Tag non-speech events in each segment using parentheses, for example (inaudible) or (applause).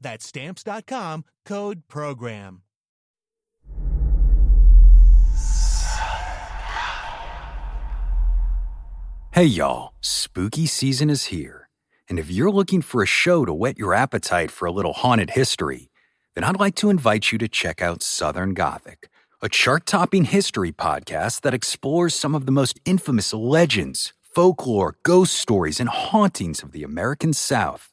That's stamps.com code program. Hey, y'all, spooky season is here. And if you're looking for a show to whet your appetite for a little haunted history, then I'd like to invite you to check out Southern Gothic, a chart topping history podcast that explores some of the most infamous legends, folklore, ghost stories, and hauntings of the American South.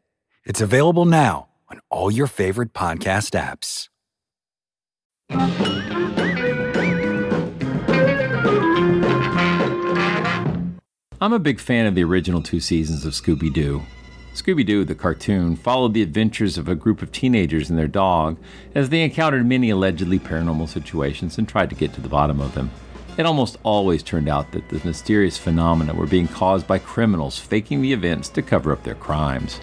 It's available now on all your favorite podcast apps. I'm a big fan of the original two seasons of Scooby Doo. Scooby Doo, the cartoon, followed the adventures of a group of teenagers and their dog as they encountered many allegedly paranormal situations and tried to get to the bottom of them. It almost always turned out that the mysterious phenomena were being caused by criminals faking the events to cover up their crimes.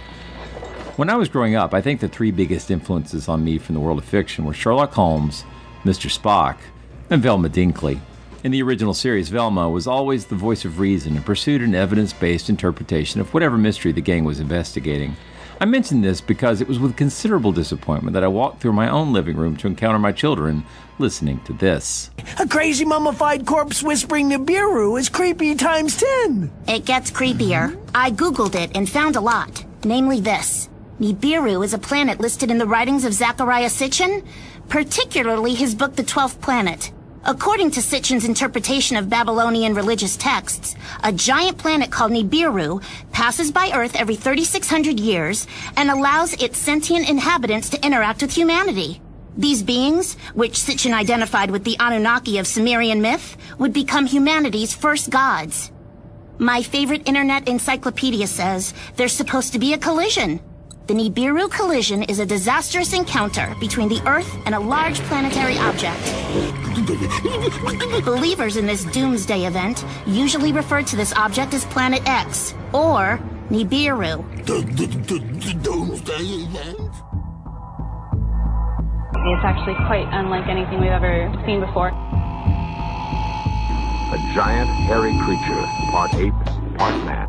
When I was growing up, I think the three biggest influences on me from the world of fiction were Sherlock Holmes, Mr. Spock, and Velma Dinkley. In the original series, Velma was always the voice of reason and pursued an evidence based interpretation of whatever mystery the gang was investigating. I mention this because it was with considerable disappointment that I walked through my own living room to encounter my children listening to this. A crazy mummified corpse whispering Nibiru is creepy times 10. It gets creepier. I googled it and found a lot, namely this. Nibiru is a planet listed in the writings of Zecharia Sitchin, particularly his book The Twelfth Planet. According to Sitchin's interpretation of Babylonian religious texts, a giant planet called Nibiru passes by Earth every 3,600 years and allows its sentient inhabitants to interact with humanity. These beings, which Sitchin identified with the Anunnaki of Sumerian myth, would become humanity's first gods. My favorite internet encyclopedia says there's supposed to be a collision. The Nibiru collision is a disastrous encounter between the Earth and a large planetary object. Believers in this doomsday event usually refer to this object as Planet X, or Nibiru. Doomsday event? It's actually quite unlike anything we've ever seen before. A giant hairy creature, part ape, part man.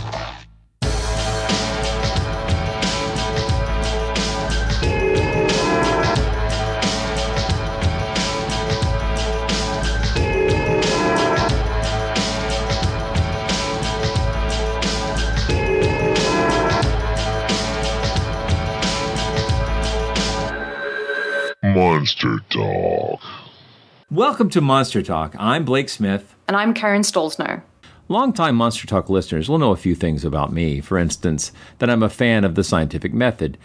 Monster Talk. Welcome to Monster Talk. I'm Blake Smith. And I'm Karen Stollznow. Longtime Monster Talk listeners will know a few things about me. For instance, that I'm a fan of the scientific method,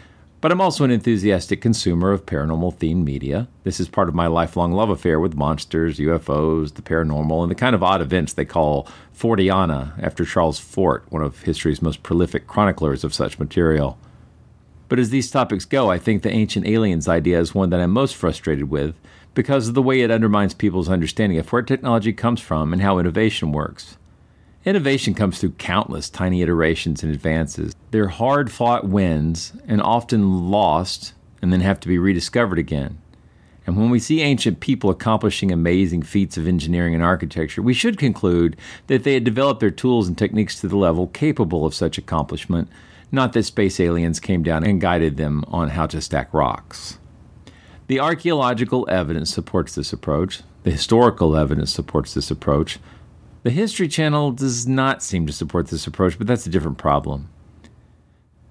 but I'm also an enthusiastic consumer of paranormal themed media. This is part of my lifelong love affair with monsters, UFOs, the paranormal, and the kind of odd events they call Forteana after Charles Fort, one of history's most prolific chroniclers of such material. But as these topics go, I think the ancient aliens idea is one that I'm most frustrated with because of the way it undermines people's understanding of where technology comes from and how innovation works. Innovation comes through countless tiny iterations and advances. They're hard fought wins and often lost and then have to be rediscovered again. And when we see ancient people accomplishing amazing feats of engineering and architecture, we should conclude that they had developed their tools and techniques to the level capable of such accomplishment not that space aliens came down and guided them on how to stack rocks. The archaeological evidence supports this approach, the historical evidence supports this approach, The History Channel does not seem to support this approach, but that's a different problem.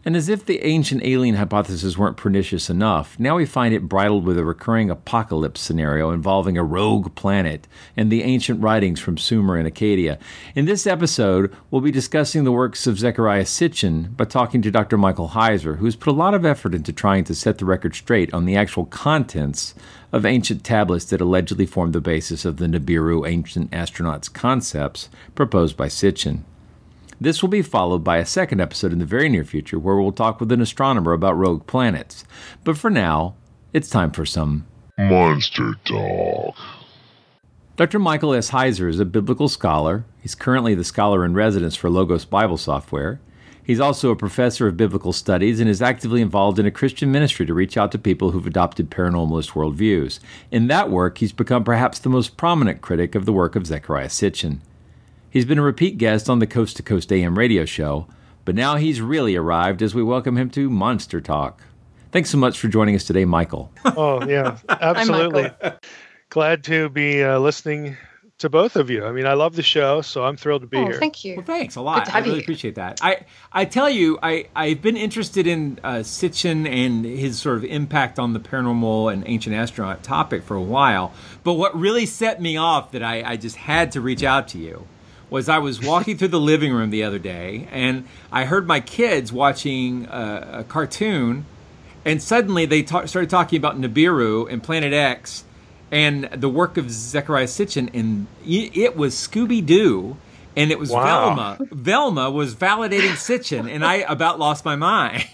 And as if the ancient alien hypothesis weren't pernicious enough, now we find it bridled with a recurring apocalypse scenario involving a rogue planet and the ancient writings from Sumer and Akkadian. In this episode, we'll be discussing the works of Zecharia Sitchin by talking to Dr. Michael Heiser, who's put a lot of effort into trying to set the record straight on the actual contents of ancient tablets that allegedly formed the basis of the Nibiru ancient astronauts concepts proposed by Sitchin. This will be followed by a second episode in the very near future where we'll talk with an astronomer about rogue planets. But for now, it's time for some Monster Talk. Dr. Michael S. Heiser is a biblical scholar. He's currently the scholar in residence for Logos Bible Software. He's also a professor of biblical studies and is actively involved in a Christian ministry to reach out to people who've adopted paranormalist worldviews. In that work, he's become perhaps the most prominent critic of the work of Zecharia Sitchin. He's been a repeat guest on the Coast to Coast AM radio show, but now he's really arrived as we welcome him to Monster Talk. Thanks so much for joining us today, Michael. (laughs) Oh, yeah, absolutely. Glad to be uh, listening to both of you. I mean, I love the show, so I'm thrilled to be oh, here. Thank you. Well, thanks a lot. I have really you. appreciate that. I, I tell you, I, I've been interested in uh, Sitchin and his sort of impact on the paranormal and ancient astronaut topic for a while. But what really set me off that I, I just had to reach out to you was I was walking through the living room the other day and I heard my kids watching a, a cartoon, and suddenly they ta- started talking about Nibiru and Planet X and the work of Zecharia Sitchin, and it was Scooby Doo. And it was Wow. Velma. Velma was validating Sitchin, and I about lost my mind. (laughs)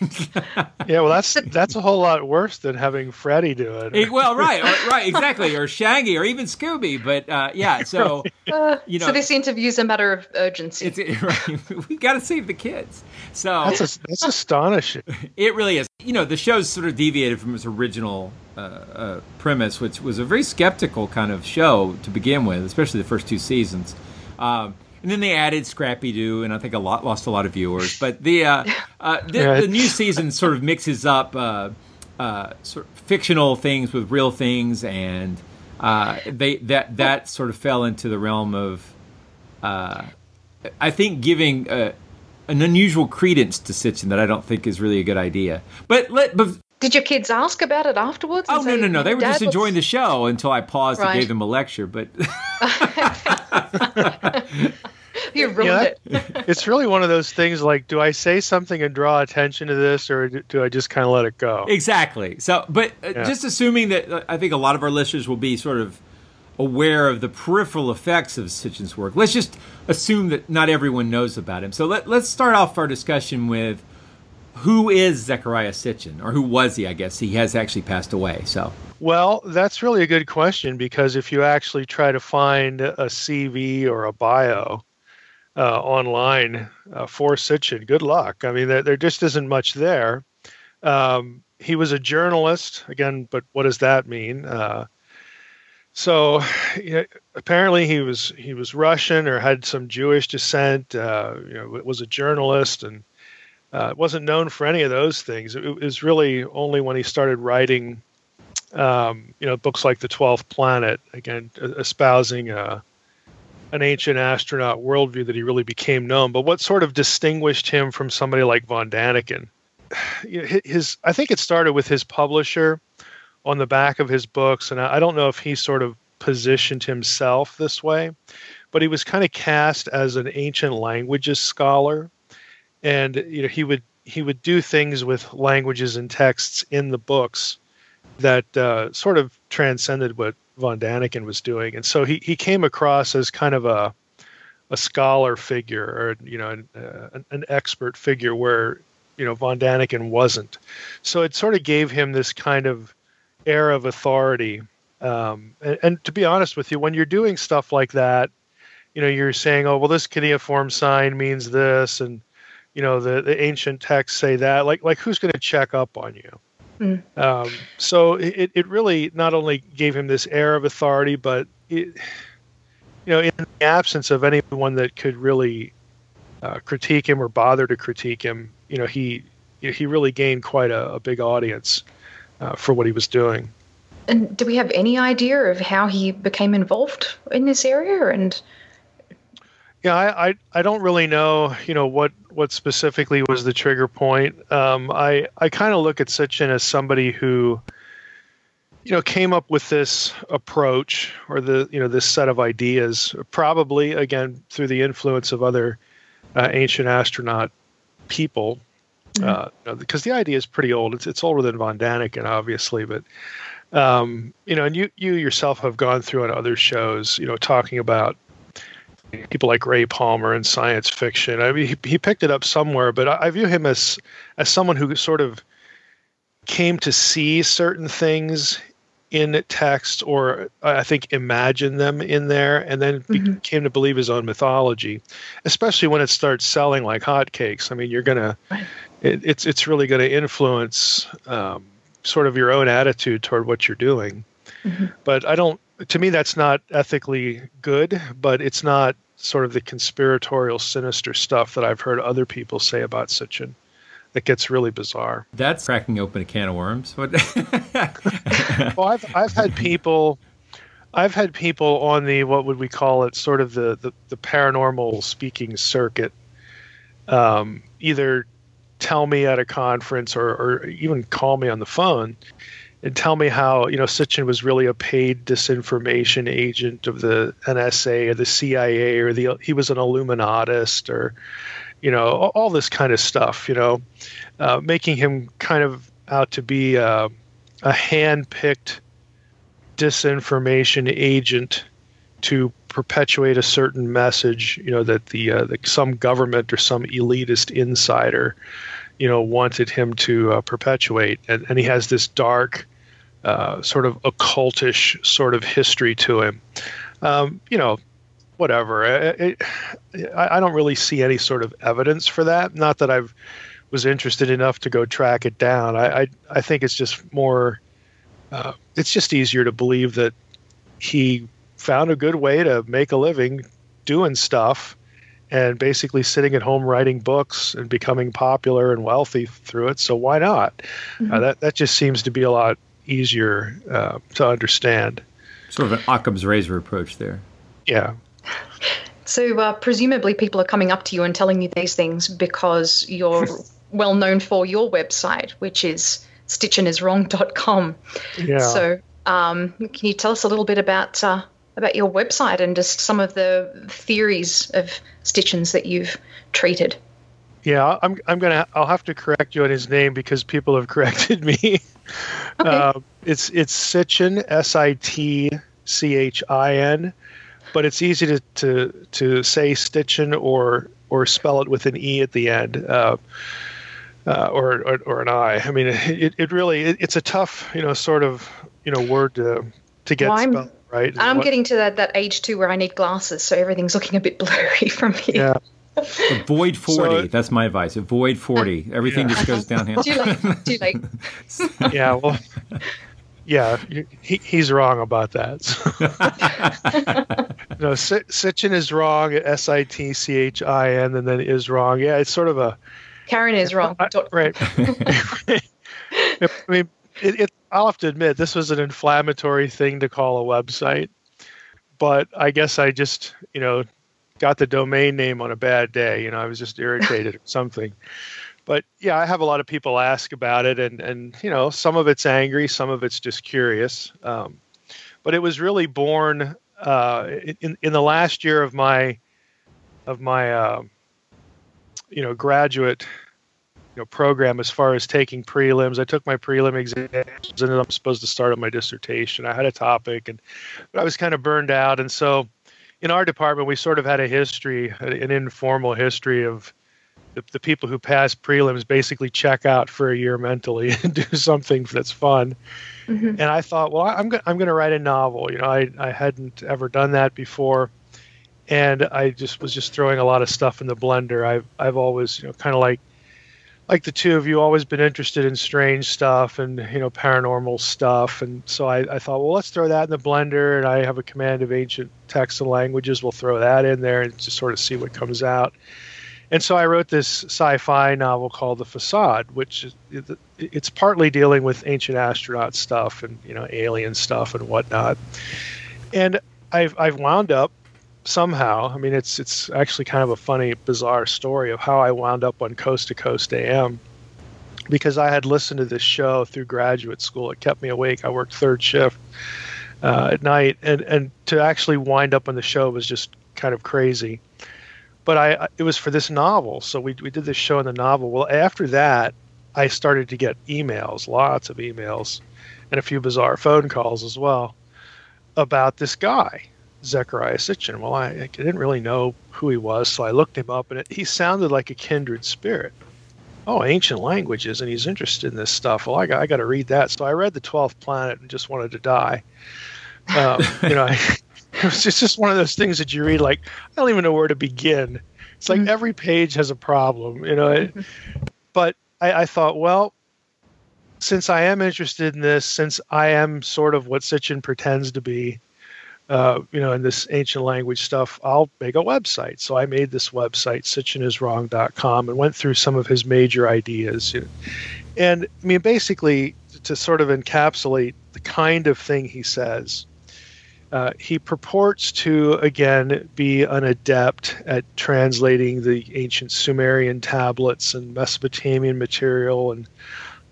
Yeah, well, that's that's a whole lot worse than having Freddy do it. Eh, well, right, (laughs) or- right, exactly, or Shaggy, or even Scooby. But uh, yeah, so Uh, you know, so this interview is a matter of urgency. it's (laughs) right, we got to save the kids. So That's a, that's astonishing. It really is. You know, the show's sort of deviated from its original uh, uh, premise, which was a very skeptical kind of show to begin with, especially the first two seasons. Um, and then they added Scrappy Doo, and I think a lot lost a lot of viewers. But the uh, uh, the, Yeah. the new season sort of mixes up uh, uh, sort of fictional things with real things, and uh, they that that sort of fell into the realm of uh, I think giving uh, an unusual credence to Sitchin that I don't think is really a good idea. But let but Did your kids ask about it afterwards? oh no say, no no they were just enjoying the show until I paused and gave them a lecture. But (laughs) (laughs) (laughs) You ruined Yeah, it. It's really one of those things like, do I say something and draw attention to this, or do, do I just kind of let it go? exactly. So but uh, Yeah. just assuming that uh, I think a lot of our listeners will be sort of aware of the peripheral effects of Sitchin's work. Let's just assume that not everyone knows about him. So let, let's start off our discussion with who is Zecharia Sitchin, or who was he? I guess he has actually passed away. So Well, that's really a good question because if you actually try to find a CV or a bio uh, online uh, for Sitchin, good luck. I mean, there, there just isn't much there. Um, he was a journalist, again, but what does that mean? Uh, so know, apparently he was he was Russian or had some Jewish descent. Uh, you know, was a journalist and uh, wasn't known for any of those things. It was really only when he started writing um, you know, books like The Twelfth Planet, again, espousing uh, an ancient astronaut worldview that he really became known. But what sort of distinguished him from somebody like von Daniken? (sighs) His, I think it started with his publisher on the back of his books, and I don't know if he sort of positioned himself this way, but he was kind of cast as an ancient languages scholar, and you know, he would he would do things with languages and texts in the books that uh, sort of transcended what von Daniken was doing, and so he he came across as kind of a a scholar figure or you know an, uh, an, expert figure where you know von Daniken wasn't. So it sort of gave him this kind of air of authority. Um, and, and to be honest with you, when you're doing stuff like that, you know you're saying, oh well, this cuneiform sign means this, and you know the, the ancient texts say that. Like like who's going to check up on you? Mm. Um, so it, it really not only gave him this air of authority, but it, you know, in the absence of anyone that could really uh, critique him or bother to critique him, you know, he he really gained quite a, a big audience uh, for what he was doing. And do we have any idea of how he became involved in this area? And Yeah, I, I, I don't really know, you know, what, what specifically was the trigger point. Um, I, I kind of look at Sitchin as somebody who, you know, came up with this approach or the, you know, this set of ideas, probably again through the influence of other uh, ancient astronaut people, mm-hmm. uh, you know, because the idea is pretty old. It's it's older than von Daniken, obviously, but um, you know, and you you yourself have gone through on other shows, you know, talking about people like Ray Palmer and science fiction. I mean, he, he picked it up somewhere, but I, I view him as as someone who sort of came to see certain things in text or I think imagine them in there and then mm-hmm. came to believe his own mythology, especially when it starts selling like hotcakes. I mean, you're going to, it, it's, it's really going to influence um, sort of your own attitude toward what you're doing. Mm-hmm. But I don't, to me, that's not ethically good, but it's not sort of the conspiratorial, sinister stuff that I've heard other people say about Sitchin that gets really bizarre. That's cracking open a can of worms. (laughs) well, I've I've had people, I've had people on the what would we call it, sort of the the, the paranormal speaking circuit, um, either tell me at a conference or, or even call me on the phone and tell me how you know Sitchin was really a paid disinformation agent of the NSA or the CIA or the he was an Illuminatist or you know all, this kind of stuff you know uh, making him kind of out to be uh, a hand-picked disinformation agent to perpetuate a certain message you know that the, uh, the some government or some elitist insider you know wanted him to uh, perpetuate and, and he has this dark uh, sort of occultish sort of history to him. Um, you know, whatever. It, I don't really see any sort of evidence for that. Not that I've was interested enough to go track it down. I I, I think it's just more. Uh, it's just easier to believe that he found a good way to make a living doing stuff and basically sitting at home writing books and becoming popular and wealthy through it. So why not? Mm-hmm. Uh, that that just seems to be a lot easier uh, to understand. Sort of an Occam's razor approach there. Yeah. (laughs) So uh, presumably people are coming up to you and telling you these things because you're (laughs) well known for your website, which is stitchiniswrong.com. Yeah. So um, can you tell us a little bit about uh, about your website and just some of the theories of Stitchins that you've treated? Yeah, I'm I'm gonna I'll have to correct you on his name because people have (laughs) corrected me. Okay. Uh, it's it's Sitchin S I T C H I N, but it's easy to, to to say Stitchin or or spell it with an e at the end. Uh, uh, or, or, or an I. I mean, it, it really it, it's a tough you know sort of you know word to to get well, spelled right. I'm what, getting to that that age too where I need glasses, so everything's looking a bit (laughs) blurry from here. Yeah. Avoid 40. So, That's my advice. Avoid 40. (laughs) Everything yeah. just goes downhill. too late. Too late. (laughs) yeah, well, yeah, he, he's wrong about that. no, Sitchin is wrong. S I T C H I N, and then is wrong. Yeah, it's sort of a. Karen is wrong. I, right. I mean, it, it, I'll have to admit, this was an inflammatory thing to call a website. But I guess I just, you know, got the domain name on a bad day. You know, I was just irritated or something. But yeah, I have a lot of people ask about it, and and you know, some of it's angry, some of it's just curious. Um, but it was really born uh, in in the last year of my of my uh, you know graduate know program as far as taking prelims. I took my prelim exams and I'm supposed to start on my dissertation. I had a topic and but I was kind of burned out and so in our department, we sort of had a history, an informal history of the, the people who pass prelims basically check out for a year mentally (laughs) and do something that's fun. Mm-hmm. And I thought, well, I'm go- I'm going to write a novel. You know, I I hadn't ever done that before, and I just was just throwing a lot of stuff in the blender. I've I've always you know kind of like like the two of you always been interested in strange stuff and you know paranormal stuff. And so I, I, thought well let's throw that in the blender and i have a command of ancient texts and languages. We'll throw that in there and just sort of see what comes out. And so i wrote this sci-fi novel called the facade which is it's partly dealing with ancient astronaut stuff and you know alien stuff and whatnot. And i've, I've wound up somehow, I mean, it's it's actually kind of a funny, bizarre story of how I wound up on Coast to Coast AM because I had listened to this show through graduate school. It kept me awake. I worked third shift uh, at night, and and to actually wind up on the show was just kind of crazy. But I it was for this novel, so we we did this show in the novel. Well, after that, I started to get emails, lots of emails, and a few bizarre phone calls as well about this guy, Zecharia Sitchin. Well, I, I didn't really know who he was, so I looked him up, and it, he sounded like a kindred spirit. Oh, ancient languages, and he's interested in this stuff. Well, I got, I got to read that. So I read the Twelfth Planet and just wanted to die. Um, (laughs) you know, I, it was just, just one of those things that you read like I don't even know where to begin. It's like mm-hmm. every page has a problem, you know. Mm-hmm. But I, I thought, well, since I am interested in this, since I am sort of what Sitchin pretends to be, uh, you know, in this ancient language stuff, I'll make a website. So I made this website, sitchiniswrong.com, and went through some of his major ideas. And I mean, basically, to sort of encapsulate the kind of thing he says, uh, he purports to again be an adept at translating the ancient Sumerian tablets and Mesopotamian material and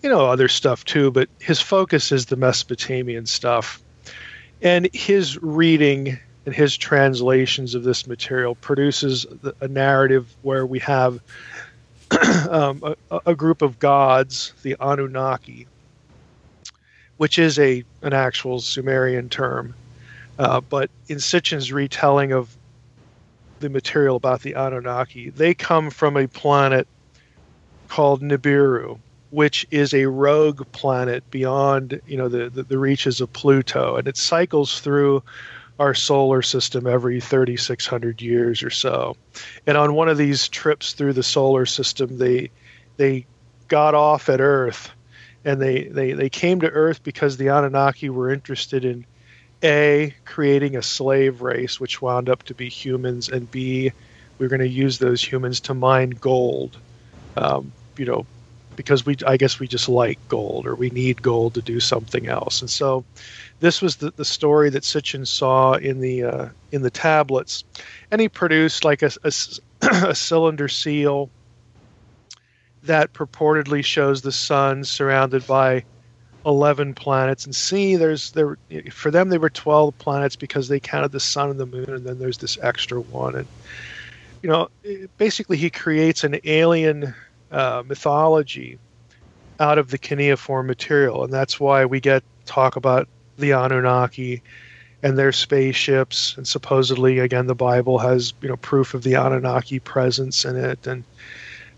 you know other stuff too but his focus is the Mesopotamian stuff and his reading and his translations of this material produces a narrative where we have (clears throat) um, a, a group of gods the Anunnaki which is a an actual Sumerian term. Uh, but in Sitchin's retelling of the material about the Anunnaki, they come from a planet called Nibiru, which is a rogue planet beyond you know the, the, the reaches of Pluto, and it cycles through our solar system every 3,600 years or so. And on one of these trips through the solar system, they they got off at Earth, and they they, they came to Earth because the Anunnaki were interested in a, creating a slave race, which wound up to be humans, and B, we're going to use those humans to mine gold. Um, you know, because we, I guess we just like gold, or we need gold to do something else. And so, this was the, the story that Sitchin saw in the uh, in the tablets, and he produced like a, a, (clears throat) a cylinder seal that purportedly shows the sun surrounded by 11 planets. And see there's there for them they were 12 planets because they counted the sun and the moon and then there's this extra one. And you know basically he creates an alien uh, mythology out of the cuneiform material. And that's why we get talk about the anunnaki and their spaceships. And supposedly again the bible has you know proof of the anunnaki presence in it. And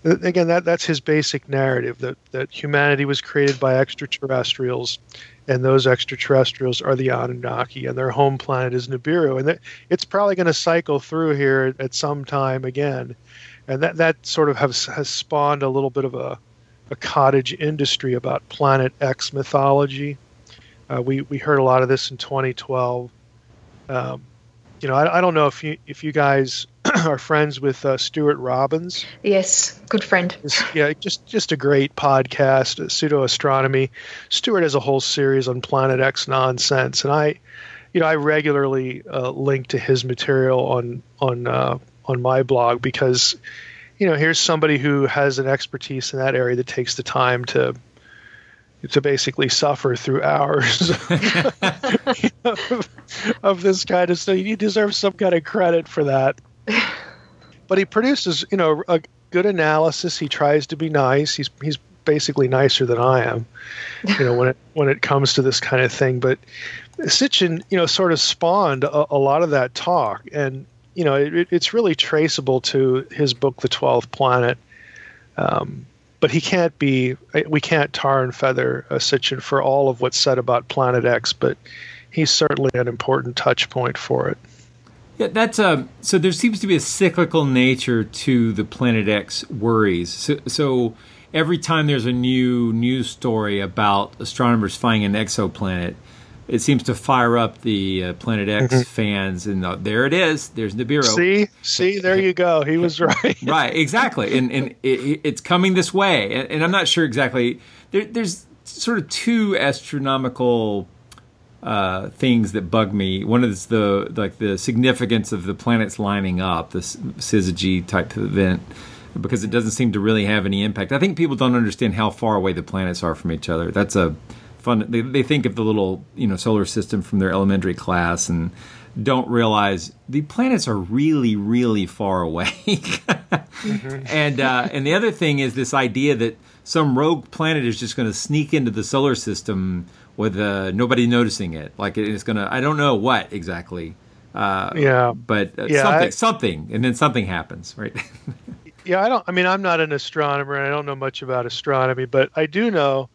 again that that's his basic narrative that that humanity was created by extraterrestrials and those extraterrestrials are the Anunnaki and their home planet is Nibiru. And it's probably going to cycle through here at some time again and that that sort of has has spawned a little bit of a a cottage industry about planet X mythology uh, we we heard a lot of this in 2012 um, you know I, I don't know if you if you guys (clears throat) are friends with uh, Stuart Robbins. Yes, good friend. yeah, just just a great podcast, uh, pseudo astronomy. Stuart has a whole series on Planet X nonsense, and I, you know, I regularly uh, link to his material on on uh, on my blog because, you know, here's somebody who has an expertise in that area that takes the time to to basically suffer through (laughs) hours of, (laughs) of this kind of stuff. You deserve some kind of credit for that. but he produces, you know, a good analysis. He tries to be nice. He's he's basically nicer than I am, you know, when it when it comes to this kind of thing. But Sitchin, you know, sort of spawned a, a lot of that talk, and you know, it, it's really traceable to his book, The Twelfth Planet. Um, but he can't be. We can't tar and feather a Sitchin for all of what's said about Planet X, but he's certainly an important touch point for it. Yeah, that's um. So there seems to be a cyclical nature to the Planet X worries. So, so every time there's a new news story about astronomers finding an exoplanet, it seems to fire up the uh, Planet X mm-hmm. fans, and uh, there it is. There's Nibiru. See, see, (laughs) there you go. He was right. (laughs) right, exactly, and and it, it's coming this way, and, and I'm not sure exactly. There, there's sort of two astronomical uh, things that bug me. One is the like the significance of the planets lining up, this syzygy type event, because it doesn't seem to really have any impact. I think people don't understand how far away the planets are from each other. That's a fun. They, they think of the little you know solar system from their elementary class and don't realize the planets are really really far away. (laughs) mm-hmm. And uh, and the other thing is this idea that some rogue planet is just going to sneak into the solar system with uh, nobody noticing it. Like it's gonna, I don't know what exactly. Uh, yeah, but uh, yeah, something, I, something, and then something happens, right? (laughs) yeah, I don't. I mean, I'm not an astronomer, and I don't know much about astronomy, but I do know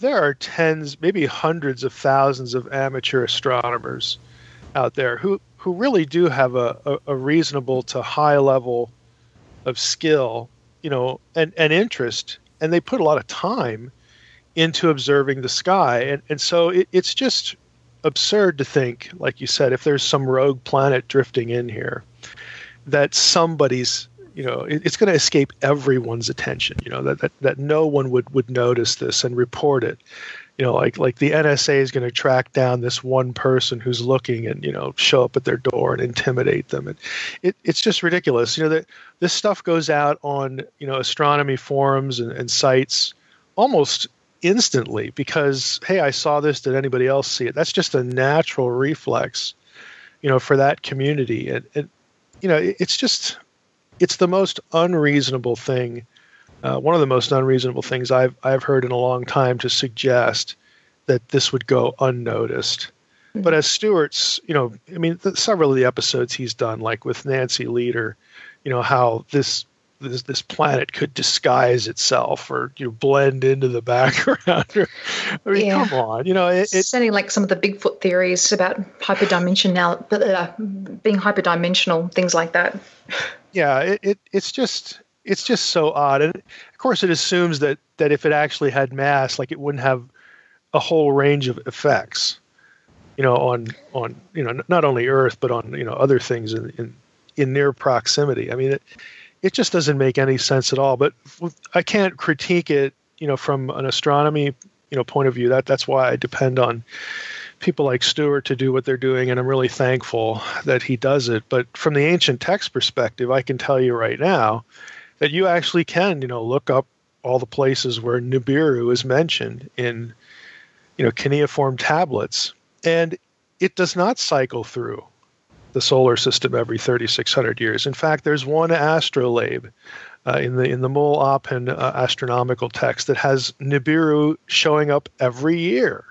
there are tens, maybe hundreds of thousands of amateur astronomers out there who who really do have a, a, a reasonable to high level of skill, you know, and, and interest, and they put a lot of time into observing the sky. And, and so it, it's just absurd to think, like you said, if there's some rogue planet drifting in here, that somebody's, you know, it, it's going to escape everyone's attention, you know, that, that, that no one would, would notice this and report it. You know, like like the NSA is going to track down this one person who's looking and you know show up at their door and intimidate them, and it, it's just ridiculous. You know that this stuff goes out on you know astronomy forums and, and sites almost instantly because hey i saw this did anybody else see it that's just a natural reflex you know for that community and, and you know it's just it's the most unreasonable thing uh, one of the most unreasonable things i've i've heard in a long time to suggest that this would go unnoticed mm-hmm. but as Stuart's you know i mean the, several of the episodes he's done like with nancy Lieder, you know how this this this planet could disguise itself or you know blend into the (laughs) background. I mean, yeah. come on, you know, it, it sounding like some of the Bigfoot theories about hyperdimensional, uh, being hyperdimensional, things like that. (laughs) Yeah, it, it it's just it's just so odd, and of course, it assumes that that if it actually had mass, like it wouldn't have a whole range of effects, you know, on on you know not only Earth but on you know other things in in, in near proximity. I mean, it, it just doesn't make any sense at all. But I can't critique it, you know, from an astronomy, you know, point of view. That that's why I depend on people like Stuart to do what they're doing, and I'm really thankful that he does it. But from the ancient text perspective, I can tell you right now that you actually can, you know, look up all the places where Nibiru is mentioned in, you know, cuneiform tablets, and it does not cycle through the solar system every 3,600 years. In fact, there's one astrolabe uh, in the in the Mul Apin uh, astronomical text that has Nibiru showing up every year.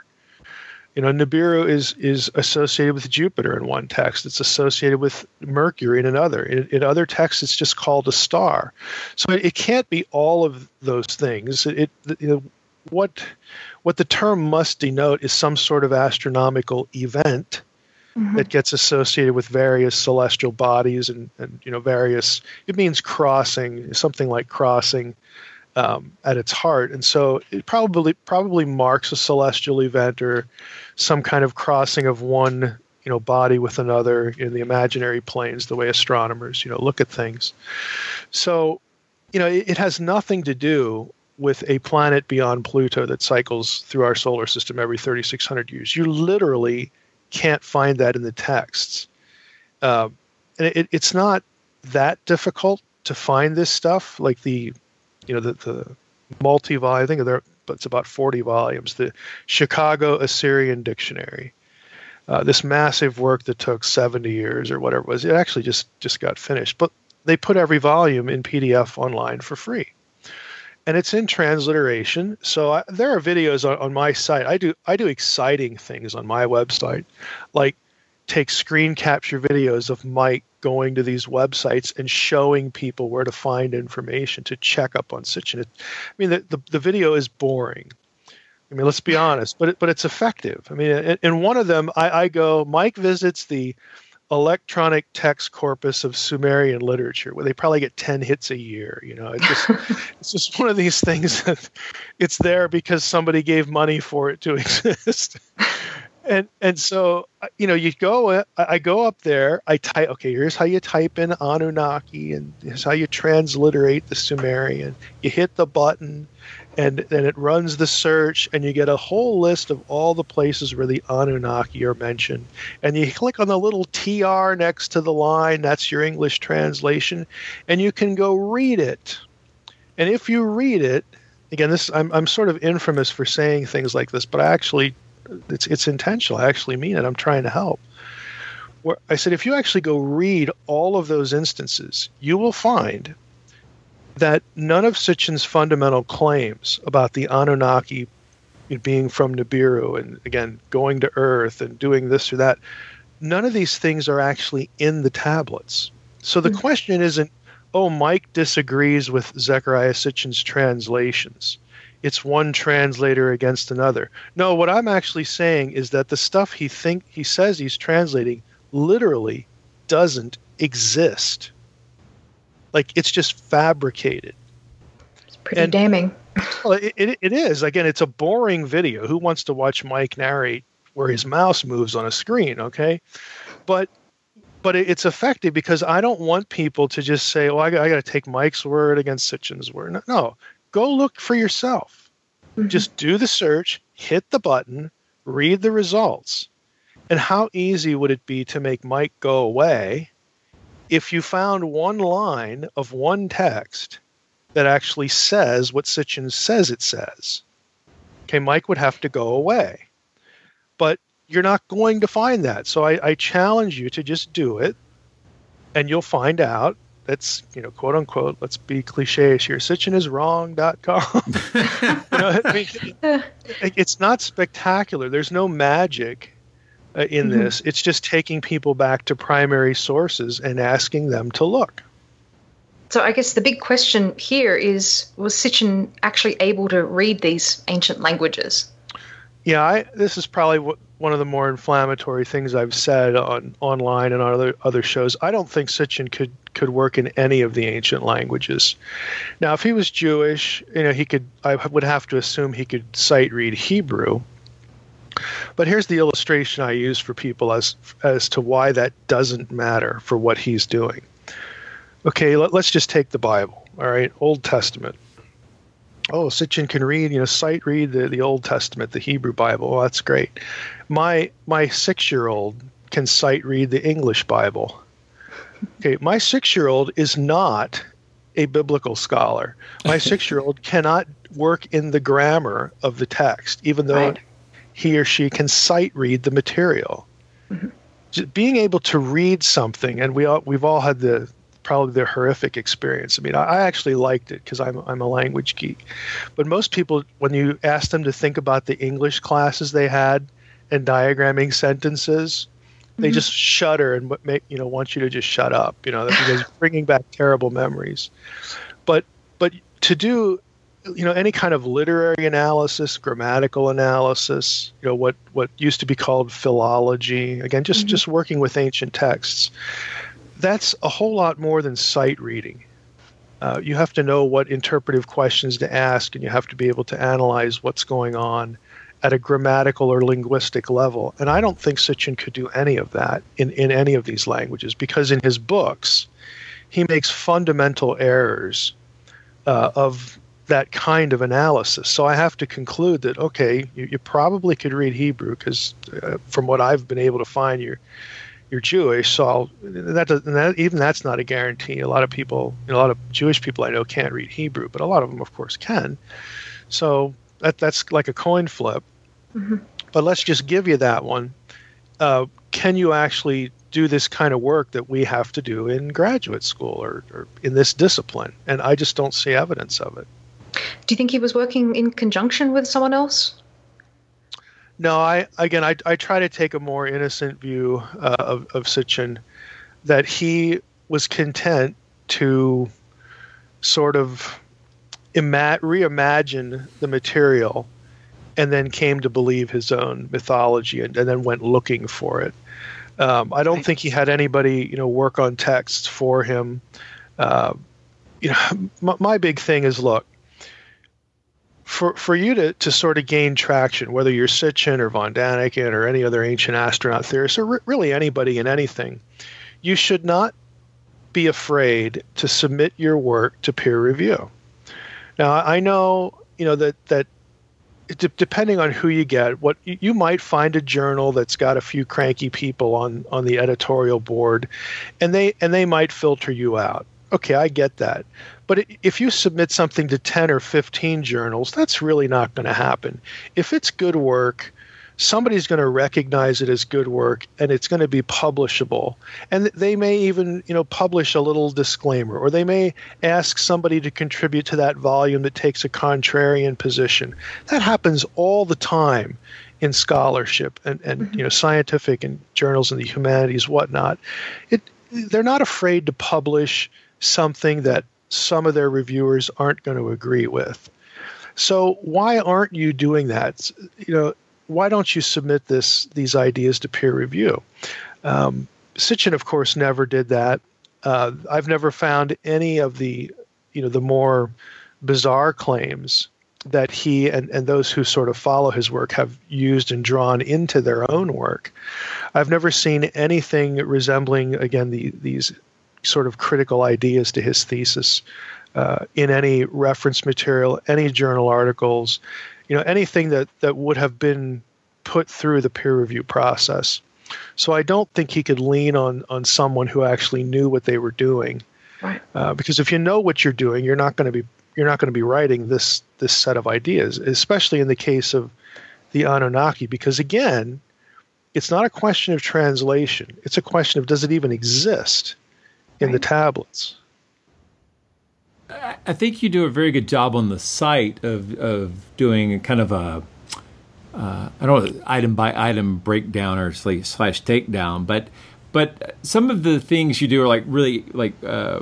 You know, Nibiru is is associated with Jupiter in one text. It's associated with Mercury in another. In, in other texts, it's just called a star. So it, it can't be all of those things. It, it you know, what what the term must denote is some sort of astronomical event mm-hmm. that gets associated with various celestial bodies and, and you know various it means crossing something like crossing um, at its heart and so it probably probably marks a celestial event or some kind of crossing of one you know body with another in the imaginary planes the way astronomers you know look at things so you know it, it has nothing to do with a planet beyond Pluto that cycles through our solar system every 3,600 years. You literally can't find that in the texts. Uh, and it, it's not that difficult to find this stuff, like the, you know, the, the multi-volume, I think there, but it's about 40 volumes, the Chicago Assyrian Dictionary. Uh, this massive work that took 70 years or whatever it was, it actually just, just got finished. But they put every volume in PDF online for free and it's in transliteration. So I, there are videos on, on my site. I do I do exciting things on my website, like take screen capture videos of Mike going to these websites and showing people where to find information to check up on Sitchin. I mean, the, the, the video is boring. I mean, let's be (laughs) honest, but it, but it's effective. I mean, in, in one of them, I, I go. Mike visits the electronic text corpus of Sumerian literature where they probably get 10 hits a year. You know, it's just, (laughs) it's just one of these things that it's there because somebody gave money for it to (laughs) exist. And and so uh, you know you go uh, I go up there I type okay here's how you type in Anunnaki and here's how you transliterate the Sumerian. You hit the button and then it runs the search and you get a whole list of all the places where the Anunnaki are mentioned. And you click on the little TR next to the line that's your English translation and you can go read it. And if you read it again this I'm I'm sort of infamous for saying things like this but I actually it's it's intentional. I actually mean it. I'm trying to help. Where I said, if you actually go read all of those instances, you will find that none of Sitchin's fundamental claims about the Anunnaki being from Nibiru and again going to Earth and doing this or that, none of these things are actually in the tablets. So the mm-hmm. question isn't, oh, Mike disagrees with Zecharia Sitchin's translations it's one translator against another. No, what I'm actually saying is that the stuff he think he says he's translating literally doesn't exist. Like it's just fabricated. It's pretty and, damning. (laughs) well, it, it, it is. Again, it's a boring video. Who wants to watch Mike narrate where his mouse moves on a screen? Okay, but but it's effective because I don't want people to just say, "Oh, I I got to take Mike's word against Sitchin's word." No, go look for yourself. Mm-hmm. Just do the search, hit the button, read the results. And how easy would it be to make Mike go away if you found one line of one text that actually says what Sitchin says it says? Okay, Mike would have to go away. But you're not going to find that. So I, I challenge you to just do it, and you'll find out that's you know quote unquote let's be cliche here. Sitchiniswrong.com (laughs) you know, I mean, it's not spectacular. There's no magic uh, in mm-hmm. this. It's just taking people back to primary sources and asking them to look. So I guess the big question here is was Sitchin actually able to read these ancient languages? Yeah, I, this is probably what, one of the more inflammatory things I've said on online and on other other shows. I don't think Sitchin could could work in any of the ancient languages. Now, if he was Jewish, you know, he could. I would have to assume he could sight read Hebrew. But here's the illustration I use for people as as to why that doesn't matter for what he's doing. Okay, let, let's just take the Bible. All right, Old Testament oh, Sitchin can read, you know, sight read the, the Old Testament, the Hebrew Bible. Well, that's great. My my six year old can sight read the English Bible. Okay, my six year old is not a biblical scholar. My (laughs) six year old cannot work in the grammar of the text, even though right. he or she can sight read the material. Mm-hmm. Being able to read something, and we all, we've all had the probably the horrific experience. I mean, I, actually liked it because I'm I'm a language geek, but most people, when you ask them to think about the English classes they had and diagramming sentences, they mm-hmm. just shudder and make you know want you to just shut up. You know, because (laughs) bringing back terrible memories. But but to do you know any kind of literary analysis grammatical analysis you know what what used to be called philology again just mm-hmm. just working with ancient texts that's a whole lot more than sight reading. Uh, you have to know what interpretive questions to ask, and you have to be able to analyze what's going on at a grammatical or linguistic level. And I don't think Sitchin could do any of that in, in any of these languages because in his books, he makes fundamental errors uh, of that kind of analysis. So I have to conclude that, okay, you, you probably could read Hebrew because uh, from what I've been able to find, you're you're Jewish, so I'll, that, does, that even that's not a guarantee. A lot of people, you know, a lot of Jewish people I know can't read Hebrew, but a lot of them, of course, can. So that that's like a coin flip. Mm-hmm. But let's just give you that one. Uh, can you actually do this kind of work that we have to do in graduate school or, or in this discipline? And I just don't see evidence of it. Do you think he was working in conjunction with someone else? No, I again, I, I try to take a more innocent view uh, of of Sitchin, that he was content to sort of ima- reimagine the material, and then came to believe his own mythology, and, and then went looking for it. Um, I don't think he had anybody, you know, work on texts for him. Uh, you know, (laughs) my, my big thing is look for for you to to sort of gain traction, whether you're Sitchin or von Daniken or any other ancient astronaut theorist, or re- really anybody in anything, you should not be afraid to submit your work to peer review. Now, I know you know that that depending on who you get, what you might find a journal that's got a few cranky people on on the editorial board, and they and they might filter you out. Okay, I get that. But if you submit something to 10 or 15 journals, that's really not going to happen. If it's good work, somebody's going to recognize it as good work and it's going to be publishable and they may even you know publish a little disclaimer or they may ask somebody to contribute to that volume that takes a contrarian position that happens all the time in scholarship and, and mm-hmm. you know scientific and journals in the humanities whatnot it they're not afraid to publish something that some of their reviewers aren't going to agree with so why aren't you doing that you know why don't you submit this these ideas to peer review? Um, Sitchin, of course, never did that. Uh, I've never found any of the you know the more bizarre claims that he and, and those who sort of follow his work have used and drawn into their own work. I've never seen anything resembling again the, these sort of critical ideas to his thesis uh, in any reference material, any journal articles, you know anything that that would have been put through the peer review process. So I don't think he could lean on on someone who actually knew what they were doing. Right. Uh, because if you know what you're doing, you're not going to be you're not going to be writing this this set of ideas, especially in the case of the Anunnaki. Because again, it's not a question of translation; it's a question of does it even exist in the tablets. I think you do a very good job on the site of of doing kind of a uh, I don't know item by item breakdown or slash, slash takedown, but but some of the things you do are like really like uh,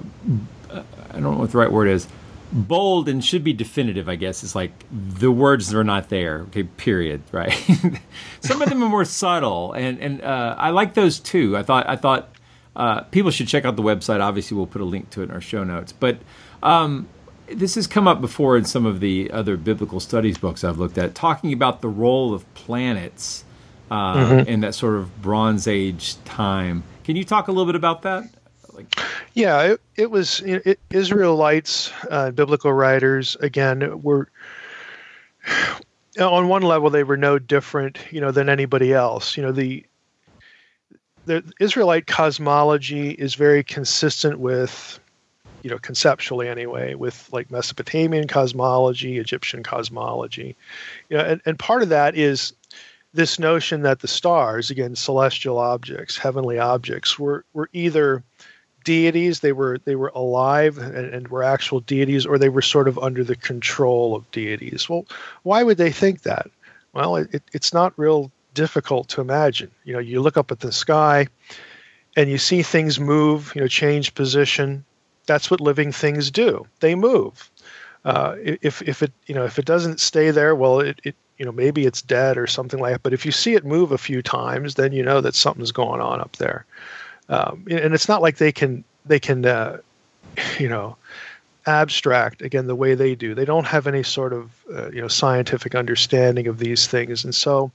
I don't know what the right word is bold and should be definitive. I guess it's like the words are not there. Okay, period. Right. (laughs) some of them are more subtle, and and uh, I like those too. I thought I thought uh, people should check out the website. Obviously, we'll put a link to it in our show notes, but. Um, this has come up before in some of the other biblical studies books I've looked at, talking about the role of planets uh, mm-hmm. in that sort of Bronze Age time. Can you talk a little bit about that? Like, yeah, it, it was it, Israelites, uh, biblical writers. Again, were (sighs) on one level they were no different, you know, than anybody else. You know, the the Israelite cosmology is very consistent with, you know, conceptually anyway, with like Mesopotamian cosmology, Egyptian cosmology. You know, and, and part of that is this notion that the stars, again, celestial objects, heavenly objects, were were either deities, they were they were alive and, and were actual deities, or they were sort of under the control of deities. Well, why would they think that? Well, it, it's not real difficult to imagine. You know, you look up at the sky and you see things move, you know, change position. That's what living things do. They move. Uh, if if it you know if it doesn't stay there, well, it, it you know maybe it's dead or something like that. But if you see it move a few times, then you know that something's going on up there. Um, and it's not like they can they can uh, (laughs) you know abstract again the way they do. They don't have any sort of uh, you know scientific understanding of these things, and so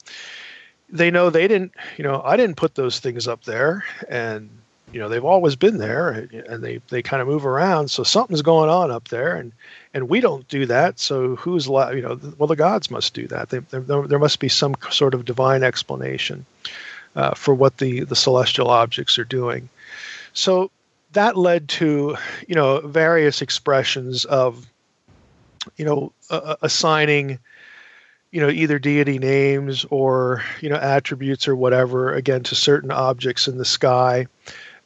they know they didn't, you know, I didn't put those things up there, and you know they've always been there, and they they kind of move around. So something's going on up there, and and we don't do that. So who's you know? Well, the gods must do that. They, there, there must be some sort of divine explanation uh, for what the the celestial objects are doing. So that led to you know various expressions of you know uh, assigning you know either deity names or you know attributes or whatever again to certain objects in the sky.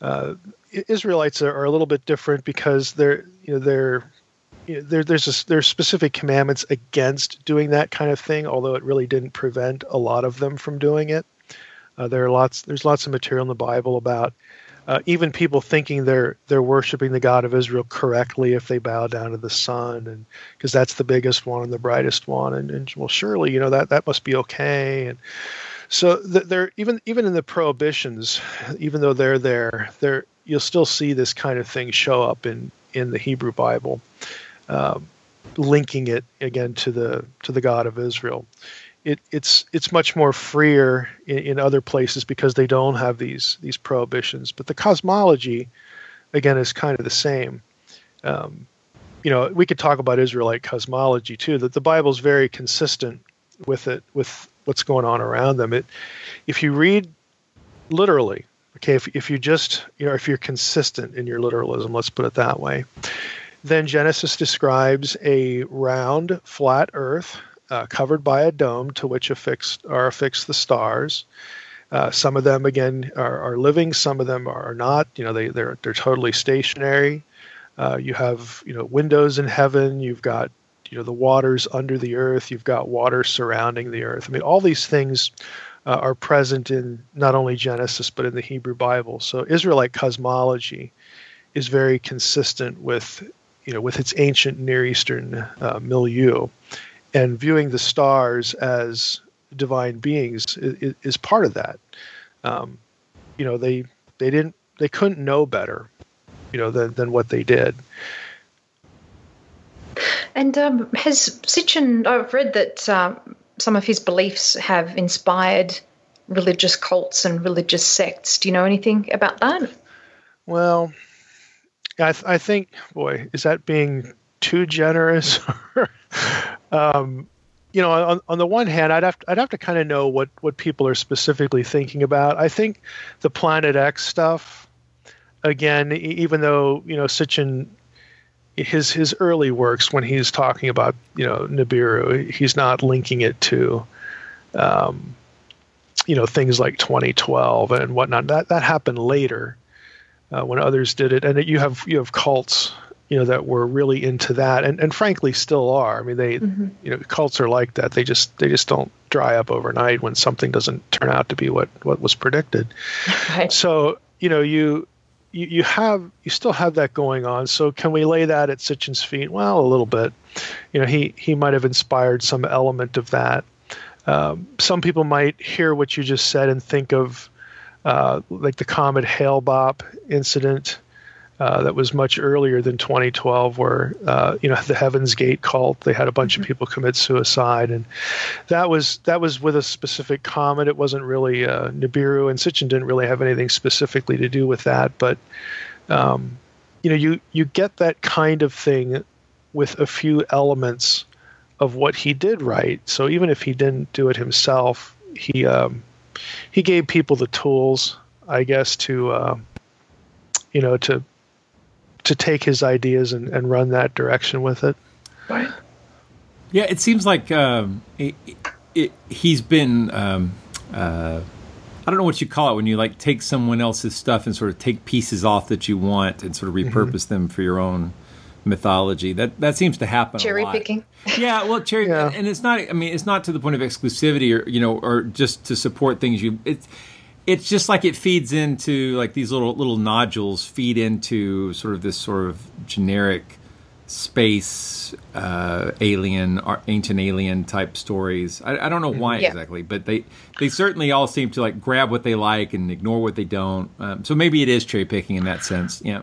Uh, israelites are, a little bit different because they're you know they're you know, there, there's a, there's specific commandments against doing that kind of thing although it really didn't prevent a lot of them from doing it. Uh, there are lots there's lots of material in the bible about uh, even people thinking they're they're worshiping the God of Israel correctly if they bow down to the sun, and because that's the biggest one and the brightest one, and, and well, surely you know that that must be okay. And so they're even even in the prohibitions, even though they're there, there you'll still see this kind of thing show up in in the Hebrew Bible. Um, linking it again to the to the God of Israel. It, it's it's much more freer in, in, other places because they don't have these these prohibitions. But the cosmology, again, is kind of the same. Um, you know, we could talk about Israelite cosmology too. That the Bible is very consistent with it, with what's going on around them. It, if you read literally, okay, if if you just you know if you're consistent in your literalism, let's put it that way, then Genesis describes a round, flat Earth uh, covered by a dome to which affixed, are affixed the stars. Uh, some of them, again, are, are, living. Some of them are not. You know, they they're they're totally stationary. Uh, you have you know windows in heaven. You've got you know the waters under the earth. You've got water surrounding the earth. I mean, all these things uh, are present in not only Genesis but in the Hebrew Bible. So Israelite cosmology is very consistent with you know with its ancient Near Eastern uh, milieu and viewing the stars as divine beings is, is part of that. Um, you know, they they didn't they couldn't know better, you know, than than what they did. And um, has Sitchin? I've read that um, some of his beliefs have inspired religious cults and religious sects. Do you know anything about that? Well, I, th- I think, boy, is that being too generous? (laughs) um, you know, on, on the one hand, I'd have to, I'd have to kind of know what what people are specifically thinking about. I think the Planet X stuff, again, even though you know Sitchin, his his early works when he's talking about you know Nibiru, he's not linking it to, um, you know, things like 2012 and whatnot. That that happened later. Uh, when others did it, and you have you have cults you know that were really into that and, and frankly still are. I mean they mm-hmm. you know cults are like that. They just they just don't dry up overnight when something doesn't turn out to be what what was predicted. (laughs) Right. so you know you, you you have you still have that going on. So can we lay that at sitchin's feet? Well a little bit. You know he he might have inspired some element of that. Um, some people might hear what you just said and think of uh, like the comet Hale-Bopp incident uh, that was much earlier than 2012, where uh, you know (laughs) the Heaven's Gate cult. They had a bunch mm-hmm. of people commit suicide, and that was that was with a specific comet. It wasn't really uh, Nibiru, and Sitchin didn't really have anything specifically to do with that. But um, you know, you you get that kind of thing with a few elements of what he did right. So even if he didn't do it himself, he um, he gave people the tools, I guess, to uh, you know to to take his ideas and, and run that direction with it. Right. Yeah, it seems like um, it, it, he's been. Um, uh, I don't know what you call it when you like take someone else's stuff and sort of take pieces off that you want and sort of mm-hmm. repurpose mm-hmm. them for your own mythology. That that seems to happen. Cherry picking. (laughs) Yeah, well, cherry, yeah. and it's not. I mean, it's not to the point of exclusivity or you know, or just to support things you. It's it's just like it feeds into like these little little nodules feed into sort of this sort of generic space uh, alien ancient alien type stories. I, I don't know why yeah. exactly but they they certainly all seem to like grab what they like and ignore what they don't. Um, so maybe it is cherry picking in that sense. Yeah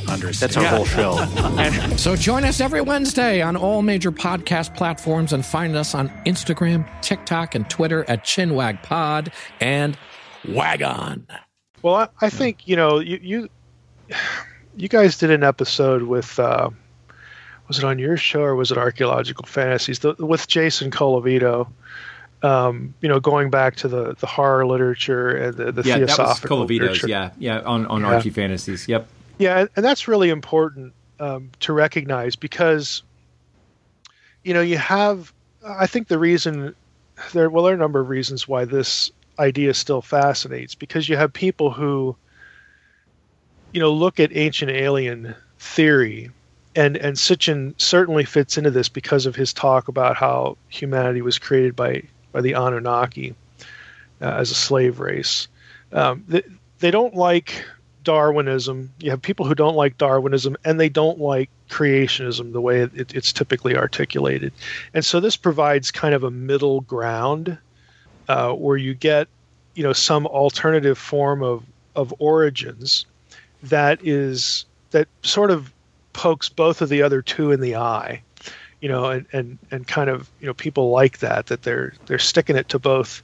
That's our whole show. (laughs) So join us every Wednesday on all major podcast platforms and find us on Instagram, TikTok, and Twitter at ChinwagPod and Wagon. Well, I, I think you know you you you guys did an episode with uh, was it on your show or was it Archaeological Fantasies the, with Jason Colavito. Um, you know, going back to the, the horror literature and the, the yeah, that was Colavito's. literature. Yeah, yeah, on on Yeah. Archie Fantasies. Yep. Yeah, and that's really important um, to recognize because, you know, you have. I think the reason there, well, there are a number of reasons why this idea still fascinates because you have people who, you know, look at ancient alien theory, and and Sitchin certainly fits into this because of his talk about how humanity was created by by the Anunnaki uh, as a slave race. Um, they, they don't like Darwinism. You have people who don't like Darwinism, and they don't like creationism the way it, it's typically articulated. And so this provides kind of a middle ground uh, where you get, you know, some alternative form of of origins that is that sort of pokes both of the other two in the eye you know and and and kind of you know people like that that they're they're sticking it to both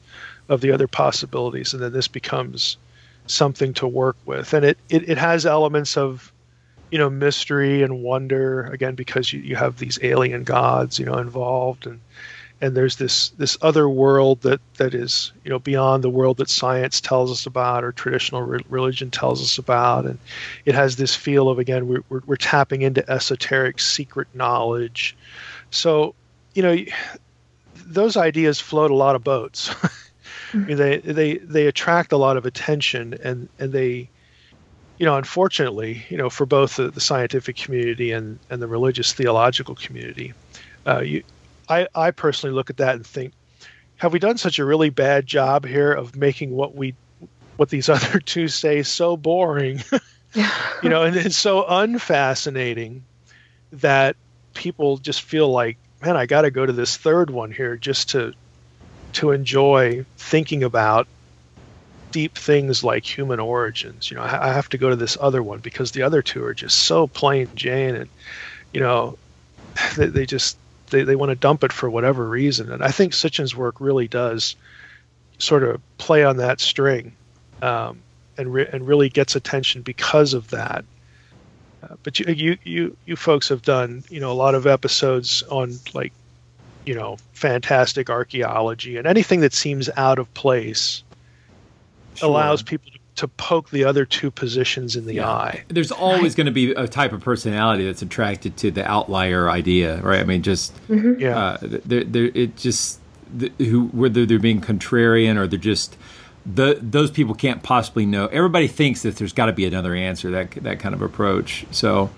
of the other possibilities and then this becomes something to work with. And it it, it has elements of you know mystery and wonder again because you, you have these alien gods you know involved. And and there's this this other world that that is you know beyond the world that science tells us about or traditional re- religion tells us about. And it has this feel of again we're, we're, we're tapping into esoteric secret knowledge. So you know those ideas float a lot of boats (laughs) I mean, they they they attract a lot of attention and and they you know unfortunately you know for both the, the scientific community and and the religious theological community uh, you I I personally look at that and think have we done such a really bad job here of making what we what these (laughs) other two say so boring? (laughs) You know and it's so unfascinating that people just feel like man i got to go to this third one here just to to enjoy thinking about deep things like human origins. You know i have to go to this other one because the other two are just so plain jane and you know they, they just they, they want to dump it for whatever reason. And i think sitchin's work really does sort of play on that string um, and re- and really gets attention because of that. Uh, but you, you you you folks have done you know a lot of episodes on like you know fantastic archaeology and anything that seems out of place allows people to, to poke the other two positions in the eye There's always going to be a type of personality that's attracted to the outlier idea, right? I mean, just Yeah. uh, they're, they're, it just the, who whether they're being contrarian or they're just the those people can't possibly know. Everybody thinks that there's got to be another answer. That that kind of approach. So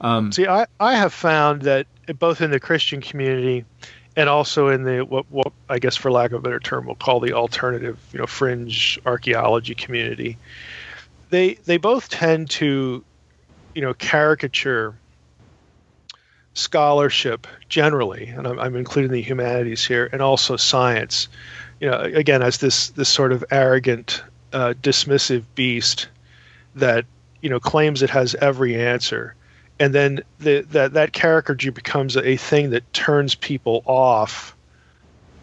um, See, I, I have found that both in the Christian community and also in the what, what I guess for lack of a better term we'll call the alternative, you know, fringe archaeology community, they they both tend to, you know, caricature scholarship generally, and I'm, I'm including the humanities here, and also science. You know, again, as this this sort of arrogant, uh, dismissive beast that you know claims it has every answer, and then the, that that caricature becomes a thing that turns people off,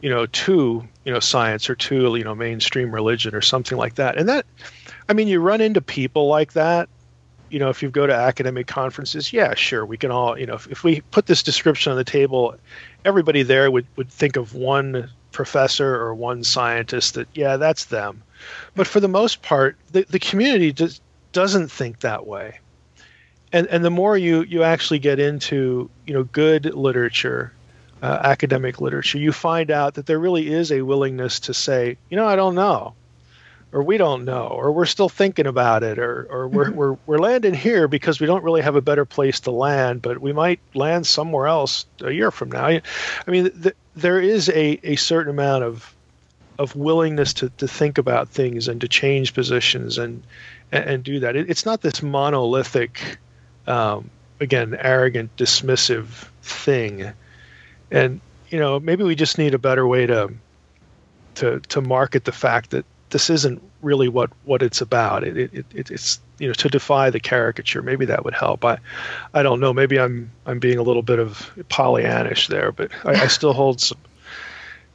you know, to you know science or to you know mainstream religion or something like that. And that, I mean, you run into people like that. You know, if you go to academic conferences, yeah, sure, we can all, you know, if, if we put this description on the table, everybody there would, would think of one professor or one scientist that, yeah, that's them. But for the most part, the, the community just doesn't think that way and and the more you you actually get into you know good literature uh, academic literature you find out that there really is a willingness to say you know i don't know or we don't know or we're still thinking about it or or we're we're, we're landing here because we don't really have a better place to land but we might land somewhere else a year from now i mean th- there is a a certain amount of of willingness to, to think about things and to change positions and and, and do that. It, it's not this monolithic, um, again, arrogant, dismissive thing. and you know maybe we just need a better way to to to market the fact that this isn't really what what it's about. It, it, it it's you know to defy the caricature. Maybe that would help. I I don't know. Maybe I'm I'm being a little bit of Pollyannish there, but I, I still hold some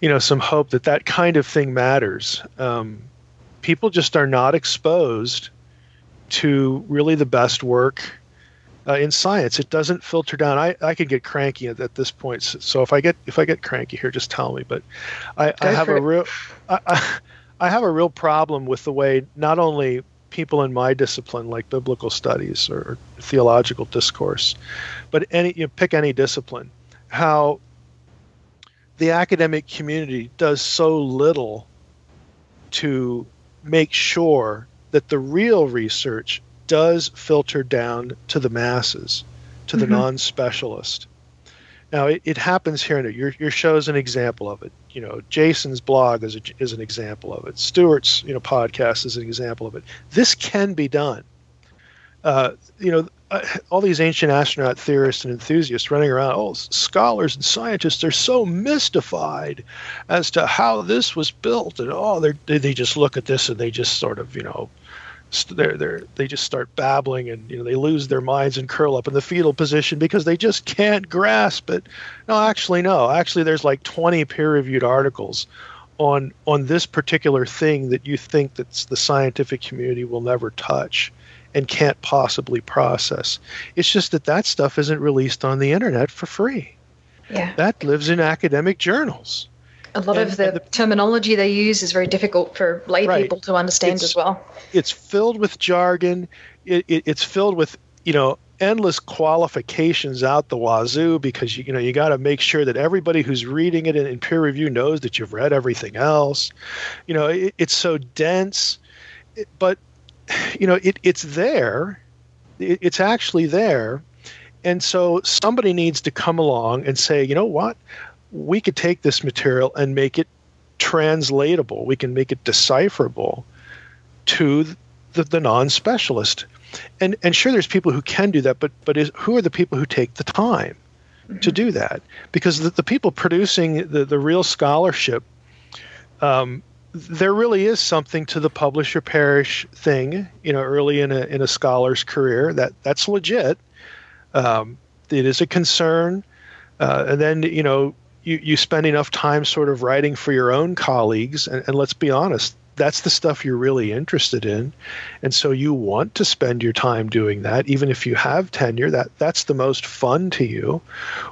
you know some hope that that kind of thing matters. Um, people just are not exposed to really the best work uh, in science. It doesn't filter down. I, I could get cranky at, at this point. So, if I get if I get cranky here, just tell me. But I, I have a real I, I, (laughs) I have a real problem with the way not only people in my discipline, like biblical studies or theological discourse, but any you know, pick any discipline, how the academic community does so little to make sure that the real research does filter down to the masses, to the Mm-hmm. non-specialist. Now it, it happens here and there. Your your show is an example of it. You know, Jason's blog is a, is an example of it. Stuart's you know podcast is an example of it. This can be done. Uh, you know, uh, all these ancient astronaut theorists and enthusiasts running around. Oh, scholars and scientists are so mystified as to how this was built, and oh, they they just look at this and they just sort of you know they're they're they just start babbling and you know they lose their minds and curl up in the fetal position because they just can't grasp it. No, actually, no. Actually, there's like 20 peer-reviewed articles on on this particular thing that you think that the scientific community will never touch and can't possibly process. It's just that that stuff isn't released on the internet for free. Yeah. That lives in academic journals. A lot of the, terminology they use is very difficult for lay Right. people to understand It's- as well. it's filled with jargon. It, it, it's filled with you know endless qualifications out the wazoo because you, you know you got to make sure that everybody who's reading it in, in peer review knows that you've read everything else. You know it, it's so dense, It- but you know it, it's there. It, it's actually there, and so somebody needs to come along and say, you know what, we could take this material and make it translatable. We can make it decipherable to the, the non-specialist. And and sure, there's people who can do that, but but is, who are the people who take the time to do that? Because the, the people producing the, the real scholarship, um, there really is something to the publish or perish thing. You know, early in a in a scholar's career, that that's legit. Um, it is a concern, uh, and then you know you, you spend enough time sort of writing for your own colleagues, and, and let's be honest, that's the stuff you're really interested in, and so you want to spend your time doing that, even if you have tenure. That that's the most fun to you.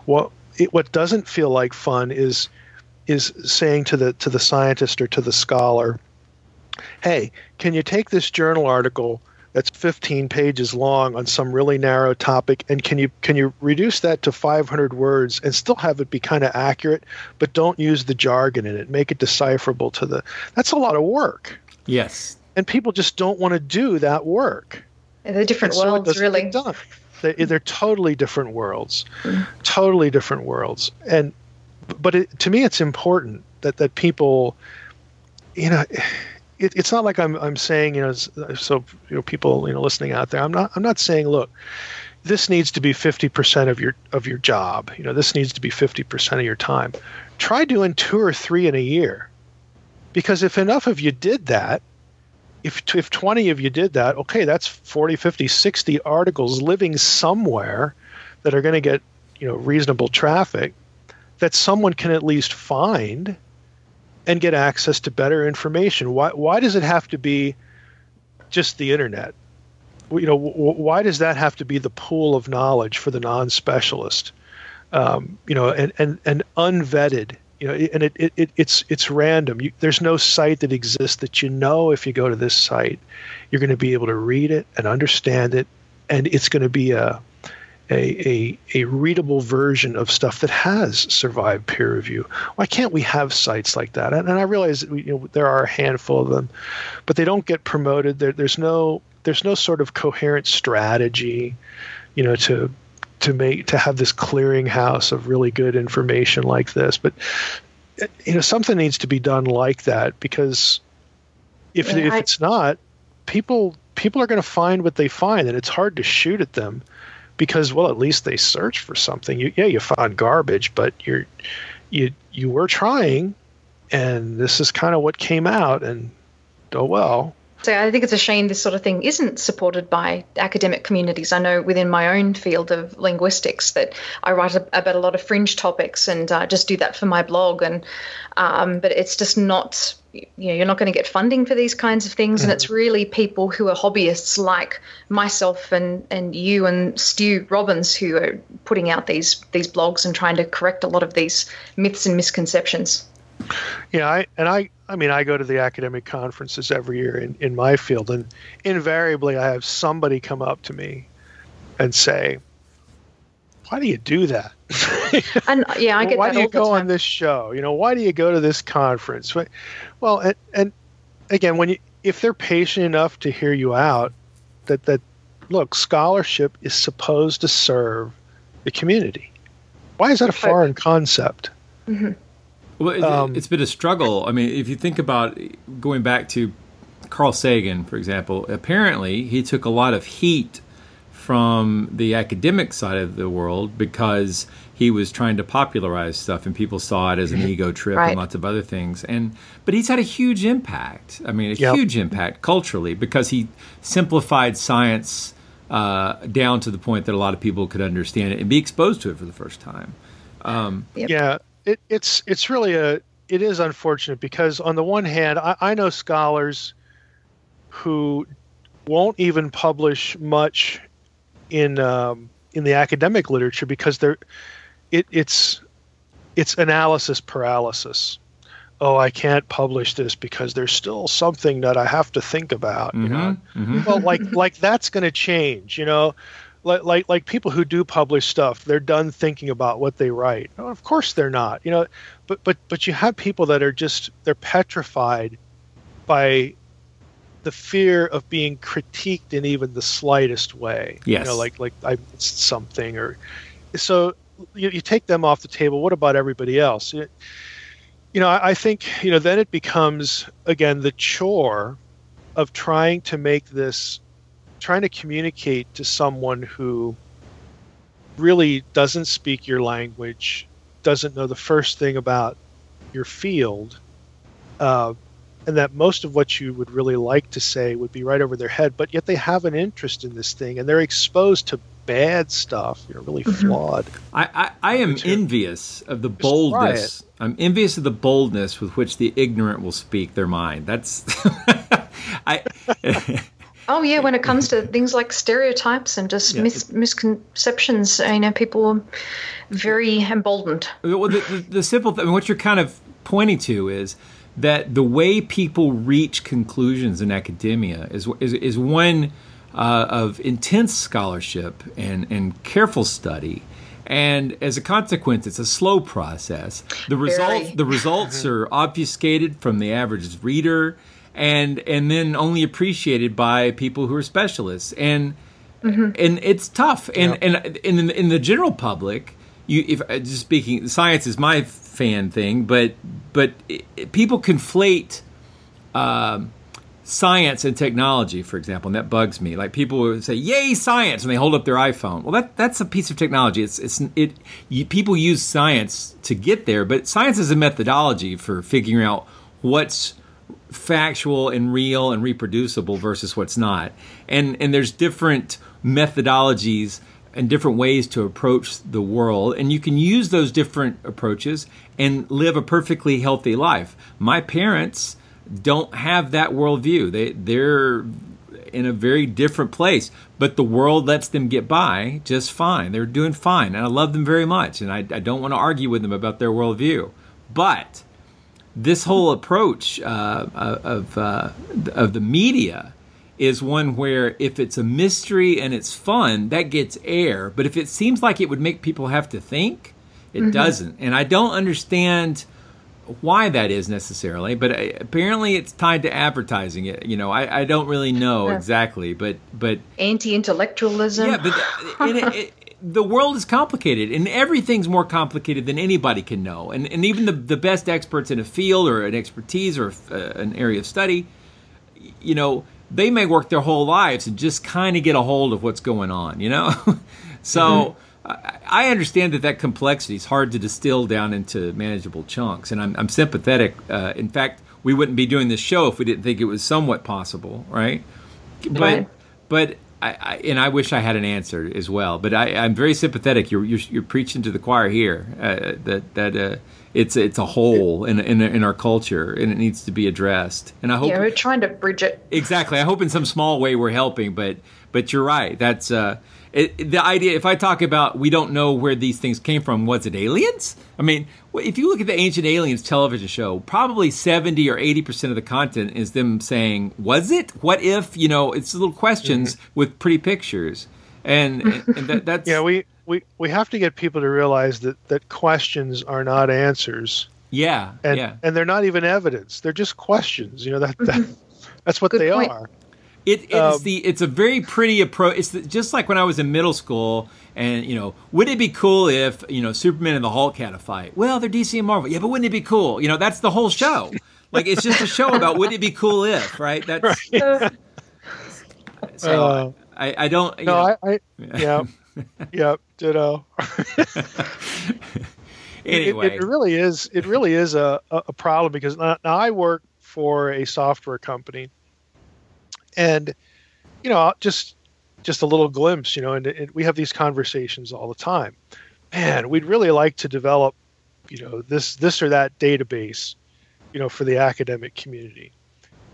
What it, what doesn't feel like fun is is saying to the to the scientist or to the scholar, hey, can you take this journal article that's 15 pages long on some really narrow topic and can you can you reduce that to 500 words and still have it be kind of accurate but don't use the jargon in it make it decipherable to the that's a lot of work Yes. and people just don't want to do that work They're different so worlds, really. get done. They, they're totally different worlds, totally different worlds. And but it, to me, it's important that that people, you know, it, it's not like I'm I'm saying you know so you know people you know listening out there. I'm not I'm not saying look, this needs to be 50% of your of your job. You know, this needs to be 50% of your time. Try doing two or three in a year, because if enough of you did that, if if 20 of you did that okay that's 40 50 60 articles living somewhere that are going to get you know reasonable traffic that someone can at least find and get access to better information. Why why does it have to be just the internet? You know why does that have to be the pool of knowledge for the non-specialist? Um, you know and and and unvetted you know and it, it, it it's it's random. You, there's no site that exists that you know if you go to this site you're going to be able to read it and understand it and it's going to be a a, a, a readable version of stuff that has survived peer review. Why can't we have sites like that? And, and I realize that we, you know, there are a handful of them, but they don't get promoted. There, there's no there's no sort of coherent strategy, you know, to to make to have this clearinghouse of really good information like this. But you know, something needs to be done like that because if Yeah, if I- it's not, people people are going to find what they find, and it's hard to shoot at them because well at least they searched for something. You, yeah you found garbage but you're you you were trying and this is kind of what came out and oh well so I think it's a shame this sort of thing isn't supported by academic communities. I know within my own field of linguistics that I write about a lot of fringe topics and uh, just do that for my blog. And um, but it's just not you know you're not going to get funding for these kinds of things, mm-hmm. and it's really people who are hobbyists like myself and and you and Stu Robbins who are putting out these these blogs and trying to correct a lot of these myths and misconceptions. Yeah, I and I I mean I go to the academic conferences every year in, in my field and invariably I have somebody come up to me and say, Why do you do that? (laughs) and yeah, I get why do you go on this show? You know, why do you go to this conference? Well, and, and again, when you if they're patient enough to hear you out, that that look, scholarship is supposed to serve the community. Why is that a foreign concept? Mm-hmm. Well, it, um, it's been a struggle. I mean, if you think about going back to Carl Sagan, for example, apparently he took a lot of heat from the academic side of the world because he was trying to popularize stuff and people saw it as an ego trip right. and lots of other things and but he's had a huge impact i mean a yep. huge impact culturally because he simplified science uh, down to the point that a lot of people could understand it and be exposed to it for the first time um, yep. yeah it, it's it's really a it is unfortunate because on the one hand I, I know scholars who won't even publish much in um, in the academic literature because they're it, it's it's analysis paralysis. Oh, I can't publish this because there's still something that I have to think about. mm-hmm, You know, mm-hmm. well, like like that's going to change. You know, like like like people who do publish stuff, they're done thinking about what they write. No, of course they're not. You know, but but but you have people that are just they're petrified by the fear of being critiqued in even the slightest way. Yes. You know, like like I missed something or so you, you take them off the table. What about everybody else? You, you know, I, I think you know then it becomes again the chore of trying to make this trying to communicate to someone who really doesn't speak your language, doesn't know the first thing about your field, uh, and that most of what you would really like to say would be right over their head, but yet they have an interest in this thing and they're exposed to bad stuff, You're really Mm-hmm. flawed. I, I, I am envious of the boldness. I'm envious of the boldness with which the ignorant will speak their mind. That's (laughs) I. Oh yeah, when it comes to things like stereotypes and just Yeah, mis- misconceptions, you know, people are very emboldened. Well, the, the, the simple thing, what you're kind of pointing to is that the way people reach conclusions in academia is is, is one uh, of intense scholarship and, and careful study. And as a consequence, it's a slow process. The results the results (laughs) are obfuscated from the average reader, and and then only appreciated by people who are specialists. And and it's tough. And and in the, in the general public, you if uh, just speaking, science is my fan thing, but but it- people conflate. Um, science and technology, for example, and that bugs me. Like people would say, "Yay, science!" and they hold up their iPhone. Well, that that's a piece of technology. It's it's it. You, people use science to get there, but science is a methodology for figuring out what's factual and real and reproducible versus what's not. And and there's different methodologies and different ways to approach the world and you can use those different approaches and live a perfectly healthy life. My parents don't have that worldview. They they're in a very different place, but the world lets them get by just fine. They're doing fine, and I love them very much, and I, I don't want to argue with them about their worldview. But this whole approach uh, of uh, of the media is one where if it's a mystery and it's fun, that gets air. But if it seems like it would make people have to think, it Mhm. doesn't. And I don't understand why that is necessarily. But uh, apparently, it's tied to advertising. It you know I, I don't really know exactly, but but Anti-intellectualism. yeah, but it, it, the world is complicated, and everything's more complicated than anybody can know. And and even the the best experts in a field or an expertise or uh, an area of study, you know, they may work their whole lives and just kind of get a hold of what's going on, you know? (laughs) so mm-hmm. I, I understand that that complexity is hard to distill down into manageable chunks, and I'm, I'm sympathetic. Uh, in fact, we wouldn't be doing this show if we didn't think it was somewhat possible, right? But, right. but I, I, and I wish I had an answer as well. But I, am very sympathetic. You're, you're, you're preaching to the choir here uh, that that uh, it's it's a hole in, in in our culture and it needs to be addressed. And I hope yeah, we're trying to bridge it. Exactly. I hope in some small way we're helping. But but you're right. That's uh, it, the idea. If I talk about we don't know where these things came from, was it aliens? I mean, if you look at the Ancient Aliens television show, probably 70 or 80% of the content is them saying, was it? What if? You know, it's little questions mm-hmm. with pretty pictures. And, and that, that's. (laughs) yeah, we, we, we have to get people to realize that, that questions are not answers. Yeah. And, yeah. and they're not even evidence. They're just questions. You know, that, that mm-hmm. that's what Good they point. are. It, it um, is the it's a very pretty approach. It's the, just like when I was in middle school, and you know, would it be cool if you know Superman and the Hulk had a fight? Well, they're DC and Marvel, yeah, but wouldn't it be cool? You know, that's the whole show. (laughs) like it's just a show about would it be cool if, right? That's right. (laughs) so. Uh, I, I don't. no, know, I, I yeah, yeah, (laughs) ditto. anyway, it, it, really is. It really is a, a problem because now, now I work for a software company and you know just just a little glimpse you know and, and, we have these conversations all the time. Man we'd really like to develop you know this this or that database you know for the academic community.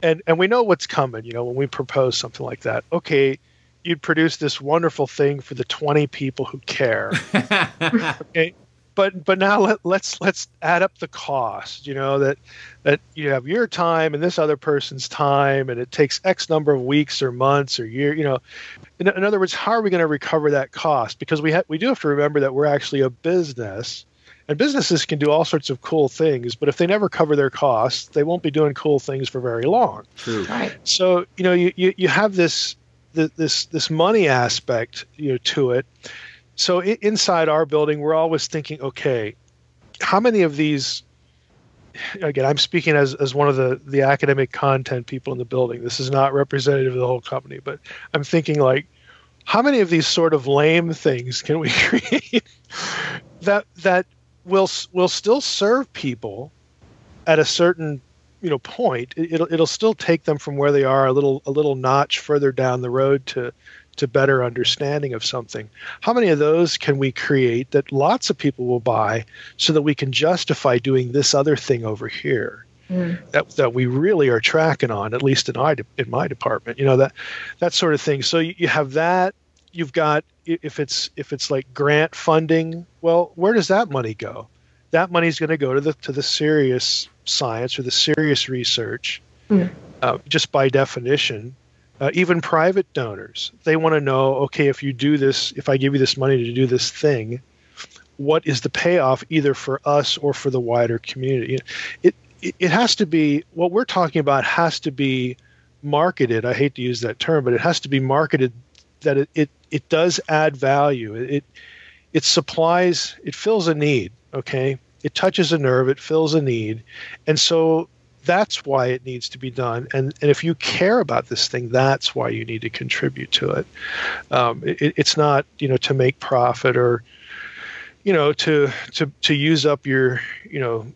And and we know what's coming you know when we propose something like that. Okay you'd produce this wonderful thing for the 20 people who care. (laughs) Okay but but now let, let's let's add up the cost you know that that you have your time and this other person's time and it takes x number of weeks or months or year you know in, in other words how are we going to recover that cost because we ha- we do have to remember that we're actually a business and businesses can do all sorts of cool things but if they never cover their costs they won't be doing cool things for very long True. Right. so you know you, you, you have this this this money aspect you know to it so inside our building, we're always thinking, okay, how many of these? Again, I'm speaking as, as one of the, the academic content people in the building. This is not representative of the whole company, but I'm thinking like, how many of these sort of lame things can we (laughs) create that that will will still serve people at a certain you know point? It'll it'll still take them from where they are a little a little notch further down the road to to better understanding of something. How many of those can we create that lots of people will buy so that we can justify doing this other thing over here? Mm. That, that we really are tracking on, at least in my in my department, you know that that sort of thing. So you, you have that. You've got if it's if it's like grant funding. Well, where does that money go? That money is going to go to the to the serious science or the serious research, mm. uh, just by definition uh, even private donors. They want to know okay if you do this if i give you this money to do this thing what is the payoff either for us or for the wider community? It it, has to be what we're talking about has to be marketed. I hate to use that term but it has to be marketed that it it, it does add value. It it supplies it fills a need okay? It touches a nerve it fills a need. And so that's why it needs to be done. And, and if you care about this thing, that's why you need to contribute to it. Um, it. It's not, you know, to make profit or, you know, to, to, to use up your, you know,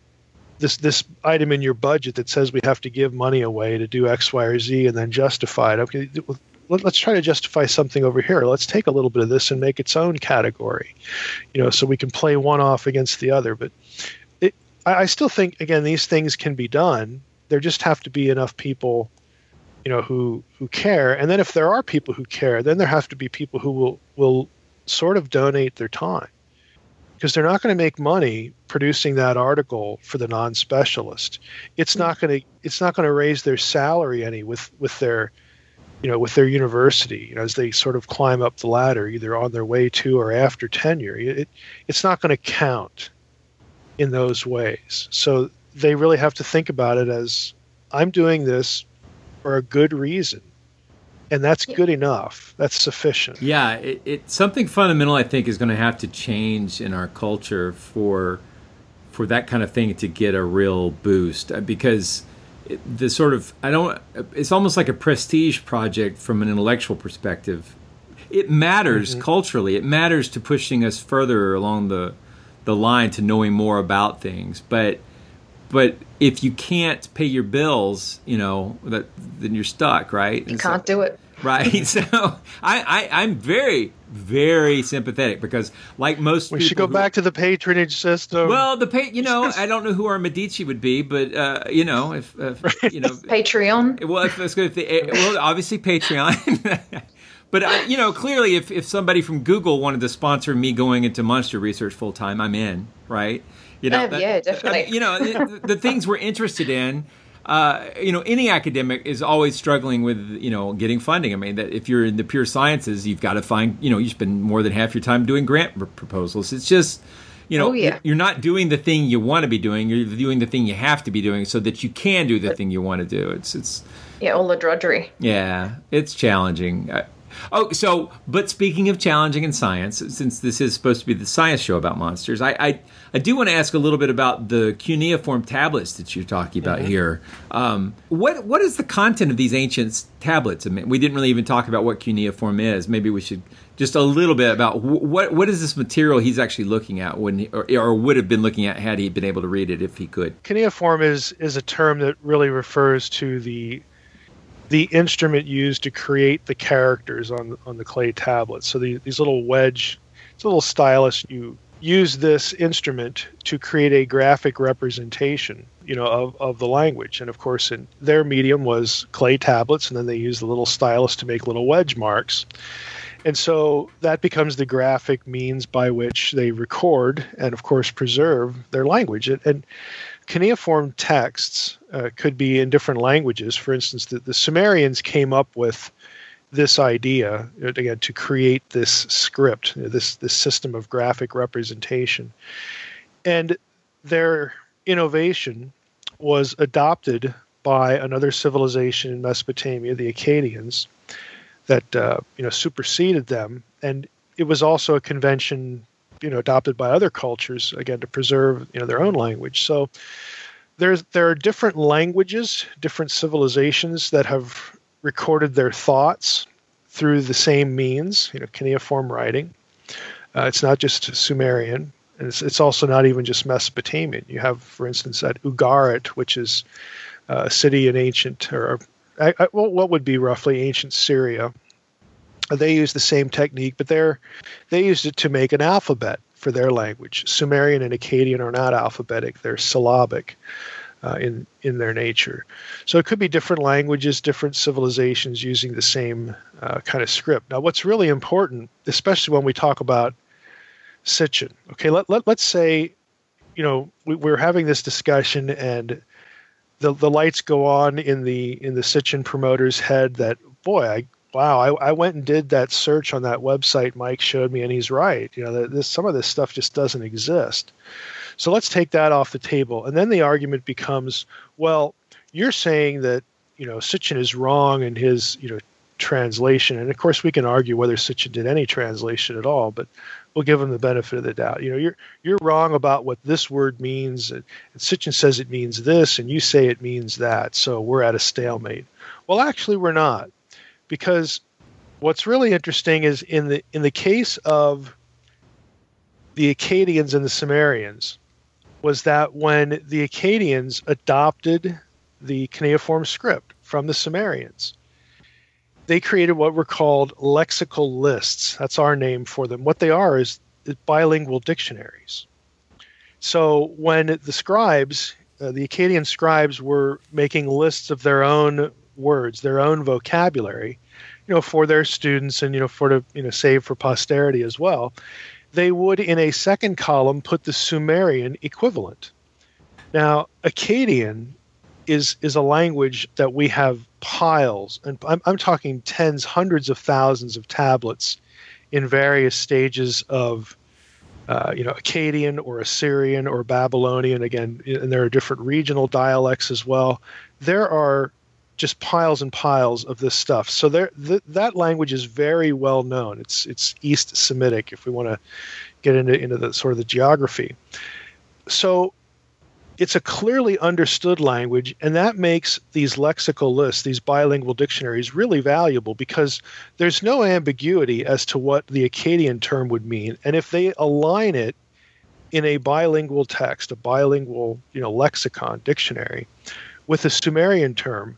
this, this item in your budget that says we have to give money away to do X, Y, or Z and then justify it. Okay, let's try to justify something over here. Let's take a little bit of this and make its own category, you know, so we can play one off against the other. But I, I still think again these things can be done. There just have to be enough people, you know, who who care. And then if there are people who care, then there have to be people who will will sort of donate their time because they're not going to make money producing that article for the non-specialist. It's hmm. not going to it's not going to raise their salary any with with their you know with their university you know as they sort of climb up the ladder either on their way to or after tenure it, it's not going to count in those ways. So they really have to think about it as I'm doing this for a good reason. And that's good enough. That's sufficient. Yeah, it, it something fundamental I think is going to have to change in our culture for for that kind of thing to get a real boost uh, because the sort of I don't. It's almost like a prestige project from an intellectual perspective. It matters Mm-hmm. culturally. It matters to pushing us further along the the line to knowing more about things. But but if you can't pay your bills, you know that then you're stuck, right? You can't do it. Right. (laughs) So I, I I'm very very sympathetic because like most We should go who- back to the patronage system. well, the pay, you know, (laughs) I don't know who our Medici would be, but uh, you know, if, if you know, Patreon. well, if, if, if the, well, obviously Patreon. (laughs) but uh, you know, clearly, if if somebody from Google wanted to sponsor me going into monster research full time, I'm in, right? You know, Oh, yeah, definitely. I mean, you know, the, the things we're interested in. Uh, you know, any academic is always struggling with you know getting funding. I mean, that if you're in the pure sciences, you've got to find you know you spend more than half your time doing grant pr- proposals. It's just you know Oh, yeah. you're not doing the thing you want to be doing. You're doing the thing you have to be doing so that you can do the thing you want to do. It's it's Yeah, all the drudgery. yeah, it's challenging. Uh, oh, so but speaking of challenging in science, since this is supposed to be the science show about monsters, I I, I do want to ask a little bit about the cuneiform tablets that you're talking about Mm-hmm. here. Um, what what is the content of these ancient tablets? I mean, we didn't really even talk about what cuneiform is. Maybe we should just a little bit about what what is this material he's actually looking at when he, or, or would have been looking at had he been able to read it if he could. Cuneiform is is a term that really refers to the the instrument used to create the characters on on the clay tablets. So the, these little wedge, it's a little stylus. You use this instrument to create a graphic representation, you know, of, of the language. And of course, in their medium was clay tablets, and then they use the little stylus to make little wedge marks. And so that becomes the graphic means by which they record and, of course, preserve their language. And, and cuneiform texts uh, could be in different languages. For instance, the, the Sumerians came up with this idea uh, again to create this script, this this system of graphic representation, and their innovation was adopted by another civilization in Mesopotamia, the Akkadians, that uh, you know superseded them, and it was also a convention you know adopted by other cultures again to preserve you know their own language. So there's there are different languages, different civilizations that have recorded their thoughts through the same means, you know, cuneiform writing. Uh, it's not just Sumerian, and it's, it's also not even just Mesopotamian. You have, for instance, at Ugarit, which is uh, a city in ancient, or I, I, well, what would be roughly ancient Syria. They use the same technique, but they're they used it to make an alphabet for their language. Sumerian and Akkadian are not alphabetic; they're syllabic uh, in in their nature. So it could be different languages, different civilizations using the same uh, kind of script. Now, what's really important, especially when we talk about Sitchin, okay, let, let let's say, you know, we, we're having this discussion and the the lights go on in the in the Sitchin promoter's head that boy, I wow, I, I went and did that search on that website Mike showed me, and he's right. You know, that this some of this stuff just doesn't exist. So let's take that off the table. And then the argument becomes, well, you're saying that, you know, Sitchin is wrong in his, you know, translation. And of course we can argue whether Sitchin did any translation at all, but we'll give him the benefit of the doubt. You know, you're you're wrong about what this word means, and, and Sitchin says it means this, and you say it means that. So we're at a stalemate. Well, actually, we're not, because what's really interesting is in the in the case of the Akkadians and the Sumerians, was that when the Akkadians adopted the cuneiform script from the Sumerians, they created what were called lexical lists. That's our name for them. What they are is bilingual dictionaries. So when the scribes, uh, the Akkadian scribes, were making lists of their own words, their own vocabulary, you know, for their students and you know for to you know save for posterity as well, they would in a second column put the Sumerian equivalent. Now, Akkadian is is a language that we have piles, and I'm, I'm talking tens, hundreds of thousands of tablets in various stages of, uh, you know, Akkadian or Assyrian or Babylonian. Again, and there are different regional dialects as well. There are just piles and piles of this stuff. So there, th- that language is very well known. It's it's East Semitic, if we want to get into into the sort of the geography. So it's a clearly understood language, and that makes these lexical lists, these bilingual dictionaries, really valuable because there's no ambiguity as to what the Akkadian term would mean. And if they align it in a bilingual text, a bilingual you know, lexicon, dictionary, with a Sumerian term,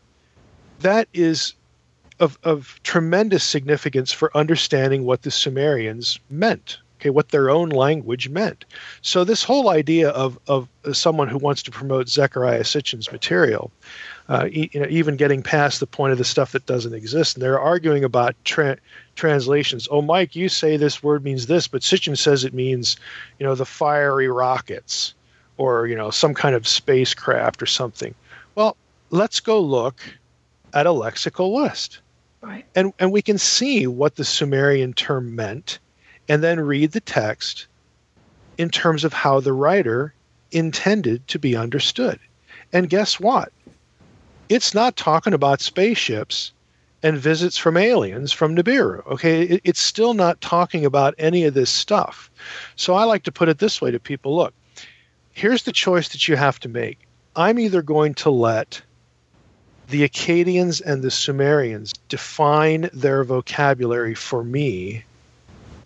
that is of, of tremendous significance for understanding what the Sumerians meant okay, what their own language meant. So this whole idea of of someone who wants to promote Zecharia Sitchin's material, uh, e- you know, even getting past the point of the stuff that doesn't exist, and they're arguing about tra- translations. Oh, Mike, you say this word means this, but Sitchin says it means, you know, the fiery rockets, or you know, some kind of spacecraft or something. Well, let's go look at a lexical list. Right. And and we can see what the Sumerian term meant and then read the text in terms of how the writer intended to be understood. And guess what? It's not talking about spaceships and visits from aliens from Nibiru. Okay, it, it's still not talking about any of this stuff. So I like to put it this way to people look, here's the choice that you have to make. I'm either going to let the Akkadians and the Sumerians define their vocabulary for me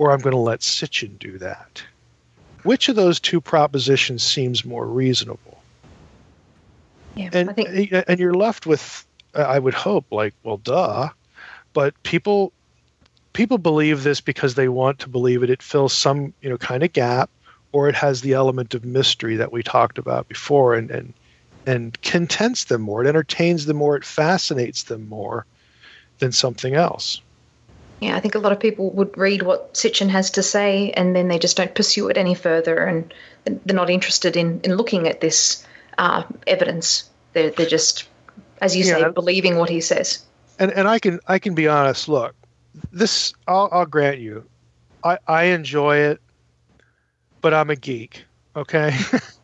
or I'm going to let Sitchin do that. Which of those two propositions seems more reasonable? Yeah, and think eh, eh, and you're left with, eh, I would hope, like, well, duh. But people people believe this because they want to believe it. It fills some you know kind of gap, or it has the element of mystery that we talked about before, and and and contents them more. It entertains them more. It fascinates them more than something else. Yeah, I think a lot of people would read what Sitchin has to say and then they just don't pursue it any further and they're not interested in, in looking at this uh, evidence. They're, they're just, as you Yeah. say, believing what he says. and and I can I can be honest. Look, this I'll, I'll grant you, I I enjoy it, but I'm a geek. Okay, (laughs)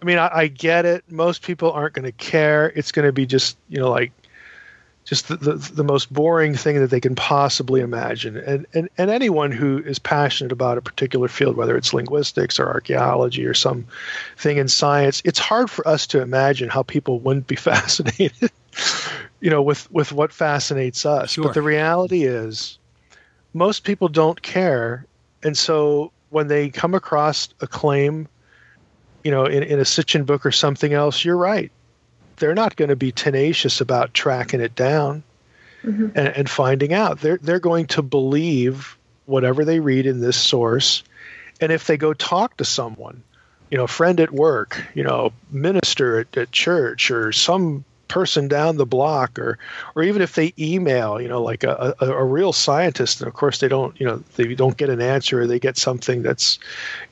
I mean I, I get it. Most people aren't going to care. It's going to be just you know like just the, the the most boring thing that they can possibly imagine. And and and anyone who is passionate about a particular field, whether it's linguistics or archaeology or some thing in science, it's hard for us to imagine how people wouldn't be (laughs) fascinated you know with with what fascinates us but the reality is most people don't care and so when they come across a claim you know in, in a Sitchin book or something else you're right. They're not going to be tenacious about tracking it down mm-hmm. and, and finding out. They're they're going to believe whatever they read in this source. And if they go talk to someone you know friend at work you know minister at, at church or some person down the block or or even if they email you know like a, a, a real scientist and of course they don't you know they don't get an answer or they get something that's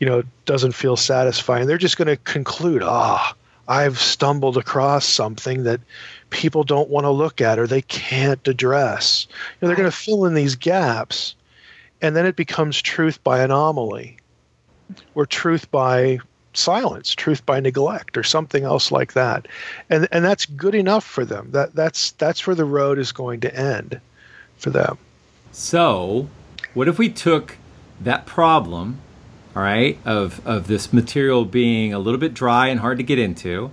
you know doesn't feel satisfying they're just going to conclude ah i've stumbled across something that people don't want to look at or they can't address. You know they're going to fill in these gaps and then it becomes truth by anomaly or truth by silence, truth by neglect, or something else like that. And and that's good enough for them. That that's that's where the road is going to end for them. So, what if we took that problem, all right, of of this material being a little bit dry and hard to get into,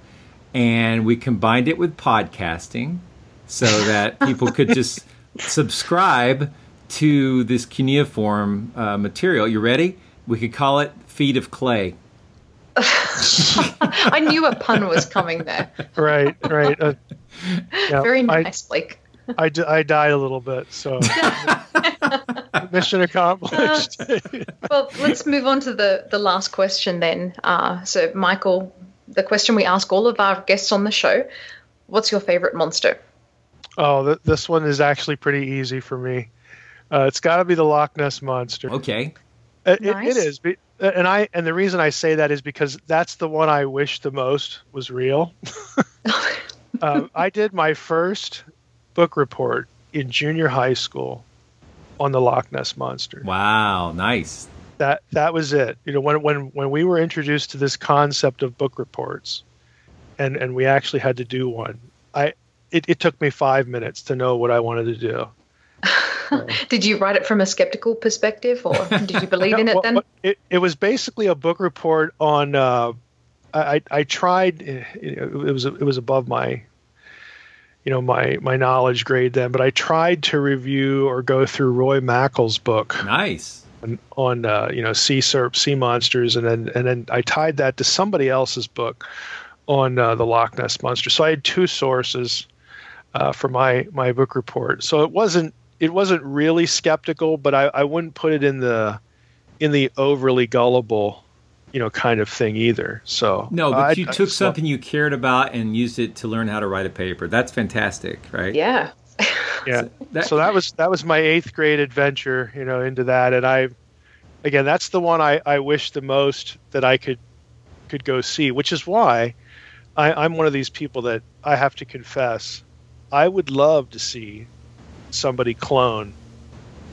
and we combined it with podcasting, so (laughs) that people could just subscribe to this cuneiform uh, material. You ready? We could call it "Feet of Clay." (laughs) I knew a pun was coming there. Right, right. Uh, yeah, Very I- nice, Blake. I, d- I died a little bit, so (laughs) mission accomplished. well, let's move on to the, the last question then. Uh, so, Michael, the question we ask all of our guests on the show what's your favorite monster? oh, th- this one is actually pretty easy for me. Uh, it's got to be the Loch Ness monster. Okay. It, it- it is, Be- and I and the reason I say that is because that's the one I wish the most was real. um, (laughs) I did my first book report in junior high school on the Loch Ness monster. Wow, nice. That that was it. You know, when when when we were introduced to this concept of book reports, and and we actually had to do one. I it, it took me five minutes to know what I wanted to do. (laughs) Did you write it from a skeptical perspective or did you believe (laughs) in it then? well, It, it was basically a book report on uh, I I tried. It was it was above my you know my my knowledge grade then, but I tried to review or go through Roy Mackal's book. Nice. On, on uh, you know sea serp, sea monsters, and then and then I tied that to somebody else's book on uh, the Loch Ness monster. So I had two sources uh, for my my book report. So it wasn't it wasn't really skeptical, but I, I wouldn't put it in the in the overly gullible you know kind of thing either. So no, but I, you I took just- something you cared about and used it to learn how to write a paper. That's fantastic, right? Yeah. yeah. So that was that was my eighth grade adventure, you know, into that, and I, again, that's the one I I wish the most that I could could go see, which is why I, I'm one of these people that I have to confess, I would love to see somebody clone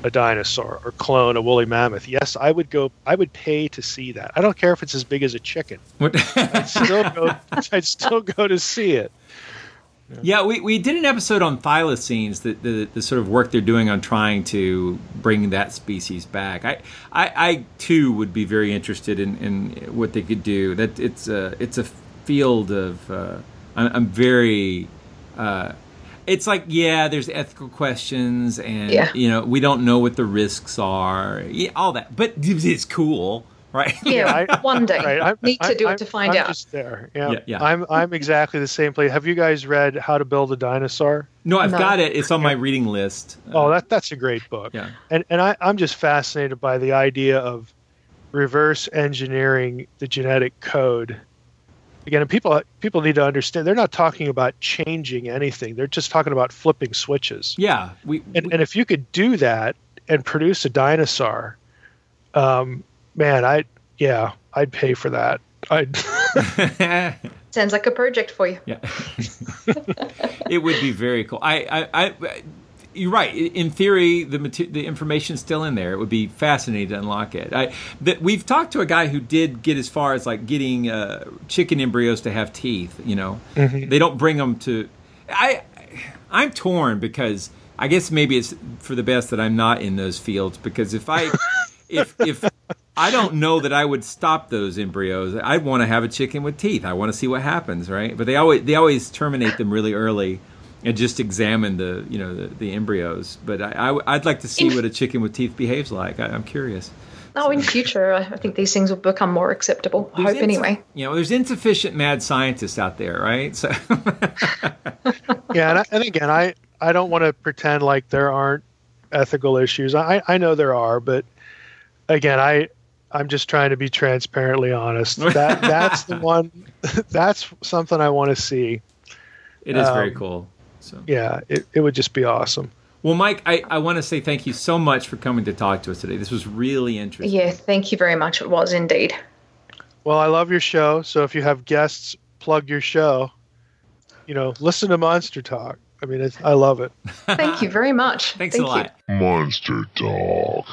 a dinosaur or clone a woolly mammoth. Yes, I would go. I would pay to see that. I don't care if it's as big as a chicken. I'd still go. (laughs) I'd still go to see it. Yeah, we, we did an episode on thylacines, the, the the sort of work they're doing on trying to bring that species back. I I, I too would be very interested in, in what they could do. That it's a it's a field of uh, I'm, I'm very. Uh, it's like yeah, there's ethical questions, and Yeah. you know we don't know what the risks are, yeah, all that. But it's cool, right? Yeah, (laughs) one day. Right, I'm- Need to do I'm- it to find I'm out. Just there. Yeah. Yeah, yeah. I'm I'm exactly the same place. Have you guys read How to Build a Dinosaur? No, I've No. got it. It's on my reading list. Oh, that that's a great book. Yeah. And and I, I'm just fascinated by the idea of reverse engineering the genetic code. Again, and people people need to understand they're not talking about changing anything. They're just talking about flipping switches. Yeah, we And and if you could do that and produce a dinosaur, um, man, I yeah, I'd pay for that. I'd (laughs) Sounds like a project for you. Yeah. (laughs) it would be very cool. I, I, I you're right. In theory, the the information's still in there. It would be fascinating to unlock it. I, we've talked to a guy who did get as far as like getting uh, chicken embryos to have teeth. You know, Mhm. they don't bring them to. I, I'm torn because I guess maybe it's for the best that I'm not in those fields because if I, (laughs) if if I don't know that I would stop those embryos. I'd want to have a chicken with teeth. I want to see what happens, right? But they always they always terminate them really early and just examine the you know the, the embryos. But I, I would like to see what a chicken with teeth behaves like. I, I'm curious. Oh, in future, I I think these things will become more acceptable. I There's hope anyway. You know, there's insufficient mad scientists out there, right? So (laughs) yeah, and, I, and again, I I don't want to pretend like there aren't ethical issues. I I know there are, but again, I I'm just trying to be transparently honest. (laughs) That that's the one. (laughs) That's something I want to see. it is very Um, cool. So. Yeah, it, it would just be awesome. Well, Mike, I, I want to say thank you so much for coming to talk to us today. This was really interesting. Yeah, thank you very much. It was indeed. Well, I love your show. So if you have guests, plug your show. You know, listen to Monster Talk. I mean, it's, I love it. Thank you very much. (laughs) Thanks Thank a lot. Monster Dog.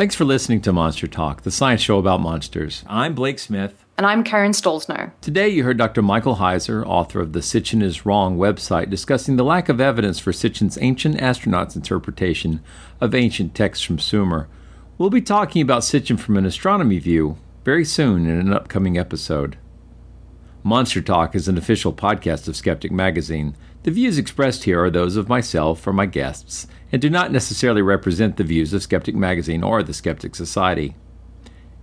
Thanks for listening to Monster Talk, the science show about monsters. I'm Blake Smith. And I'm Karen Stollznow. Today, you heard Dr. Michael Heiser, author of the Sitchin is Wrong website, discussing the lack of evidence for Sitchin's ancient astronauts' interpretation of ancient texts from Sumer. We'll be talking about Sitchin from an astronomy view very soon in an upcoming episode. Monster Talk is an official podcast of Skeptic Magazine. The views expressed here are those of myself or my guests, and do not necessarily represent the views of Skeptic Magazine or the Skeptic Society.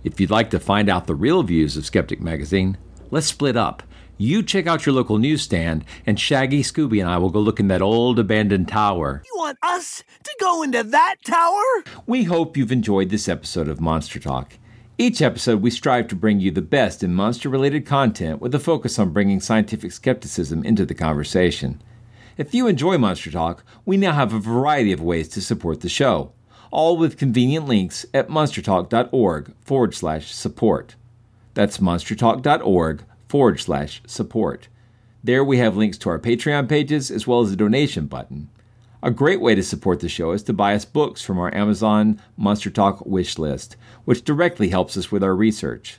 If you'd like to find out the real views of Skeptic Magazine, let's split up. You check out your local newsstand, and Shaggy, Scooby, and I will go look in that old abandoned tower. You want us to go into that tower? We hope you've enjoyed this episode of Monster Talk. Each episode, we strive to bring you the best in monster related content with a focus on bringing scientific skepticism into the conversation. If you enjoy Monster Talk, we now have a variety of ways to support the show, all with convenient links at monstertalk.org forward slash support. That's monstertalk.org forward slash support. There we have links to our Patreon pages as well as a donation button. A great way to support the show is to buy us books from our Amazon Monster Talk wish list, which directly helps us with our research.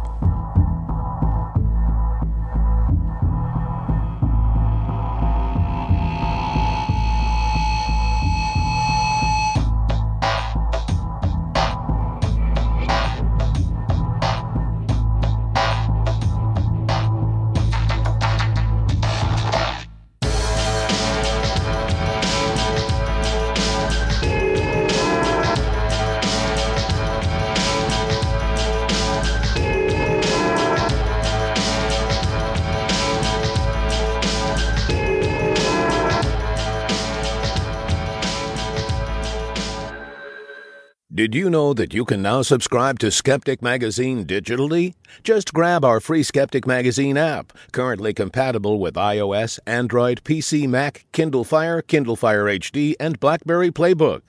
Did you know that you can now subscribe to Skeptic Magazine digitally? Just grab our free Skeptic Magazine app, currently compatible with iOS, Android, PC, Mac, Kindle Fire, Kindle Fire HD, and BlackBerry Playbook.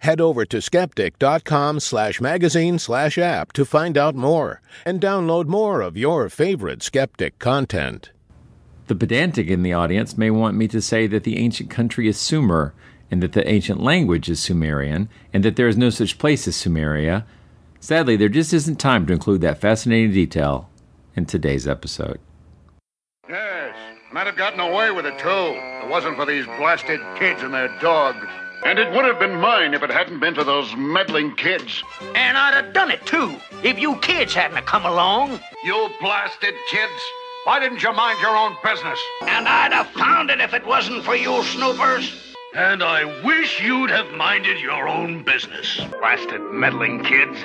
Head over to skeptic.com slash magazine slash app to find out more and download more of your favorite skeptic content. The pedantic in the audience may want me to say that the ancient country is Sumer, and that the ancient language is Sumerian, and that there is no such place as Sumeria. Sadly, there just isn't time to include that fascinating detail in today's episode. Yes, might have gotten away with it too. If it wasn't for these blasted kids and their dog. And it would have been mine if it hadn't been for those meddling kids. And I'd have done it too, if you kids hadn't come along. You blasted kids! Why didn't you mind your own business? And I'd have found it if it wasn't for you snoopers. And I wish you'd have minded your own business. Blasted meddling kids.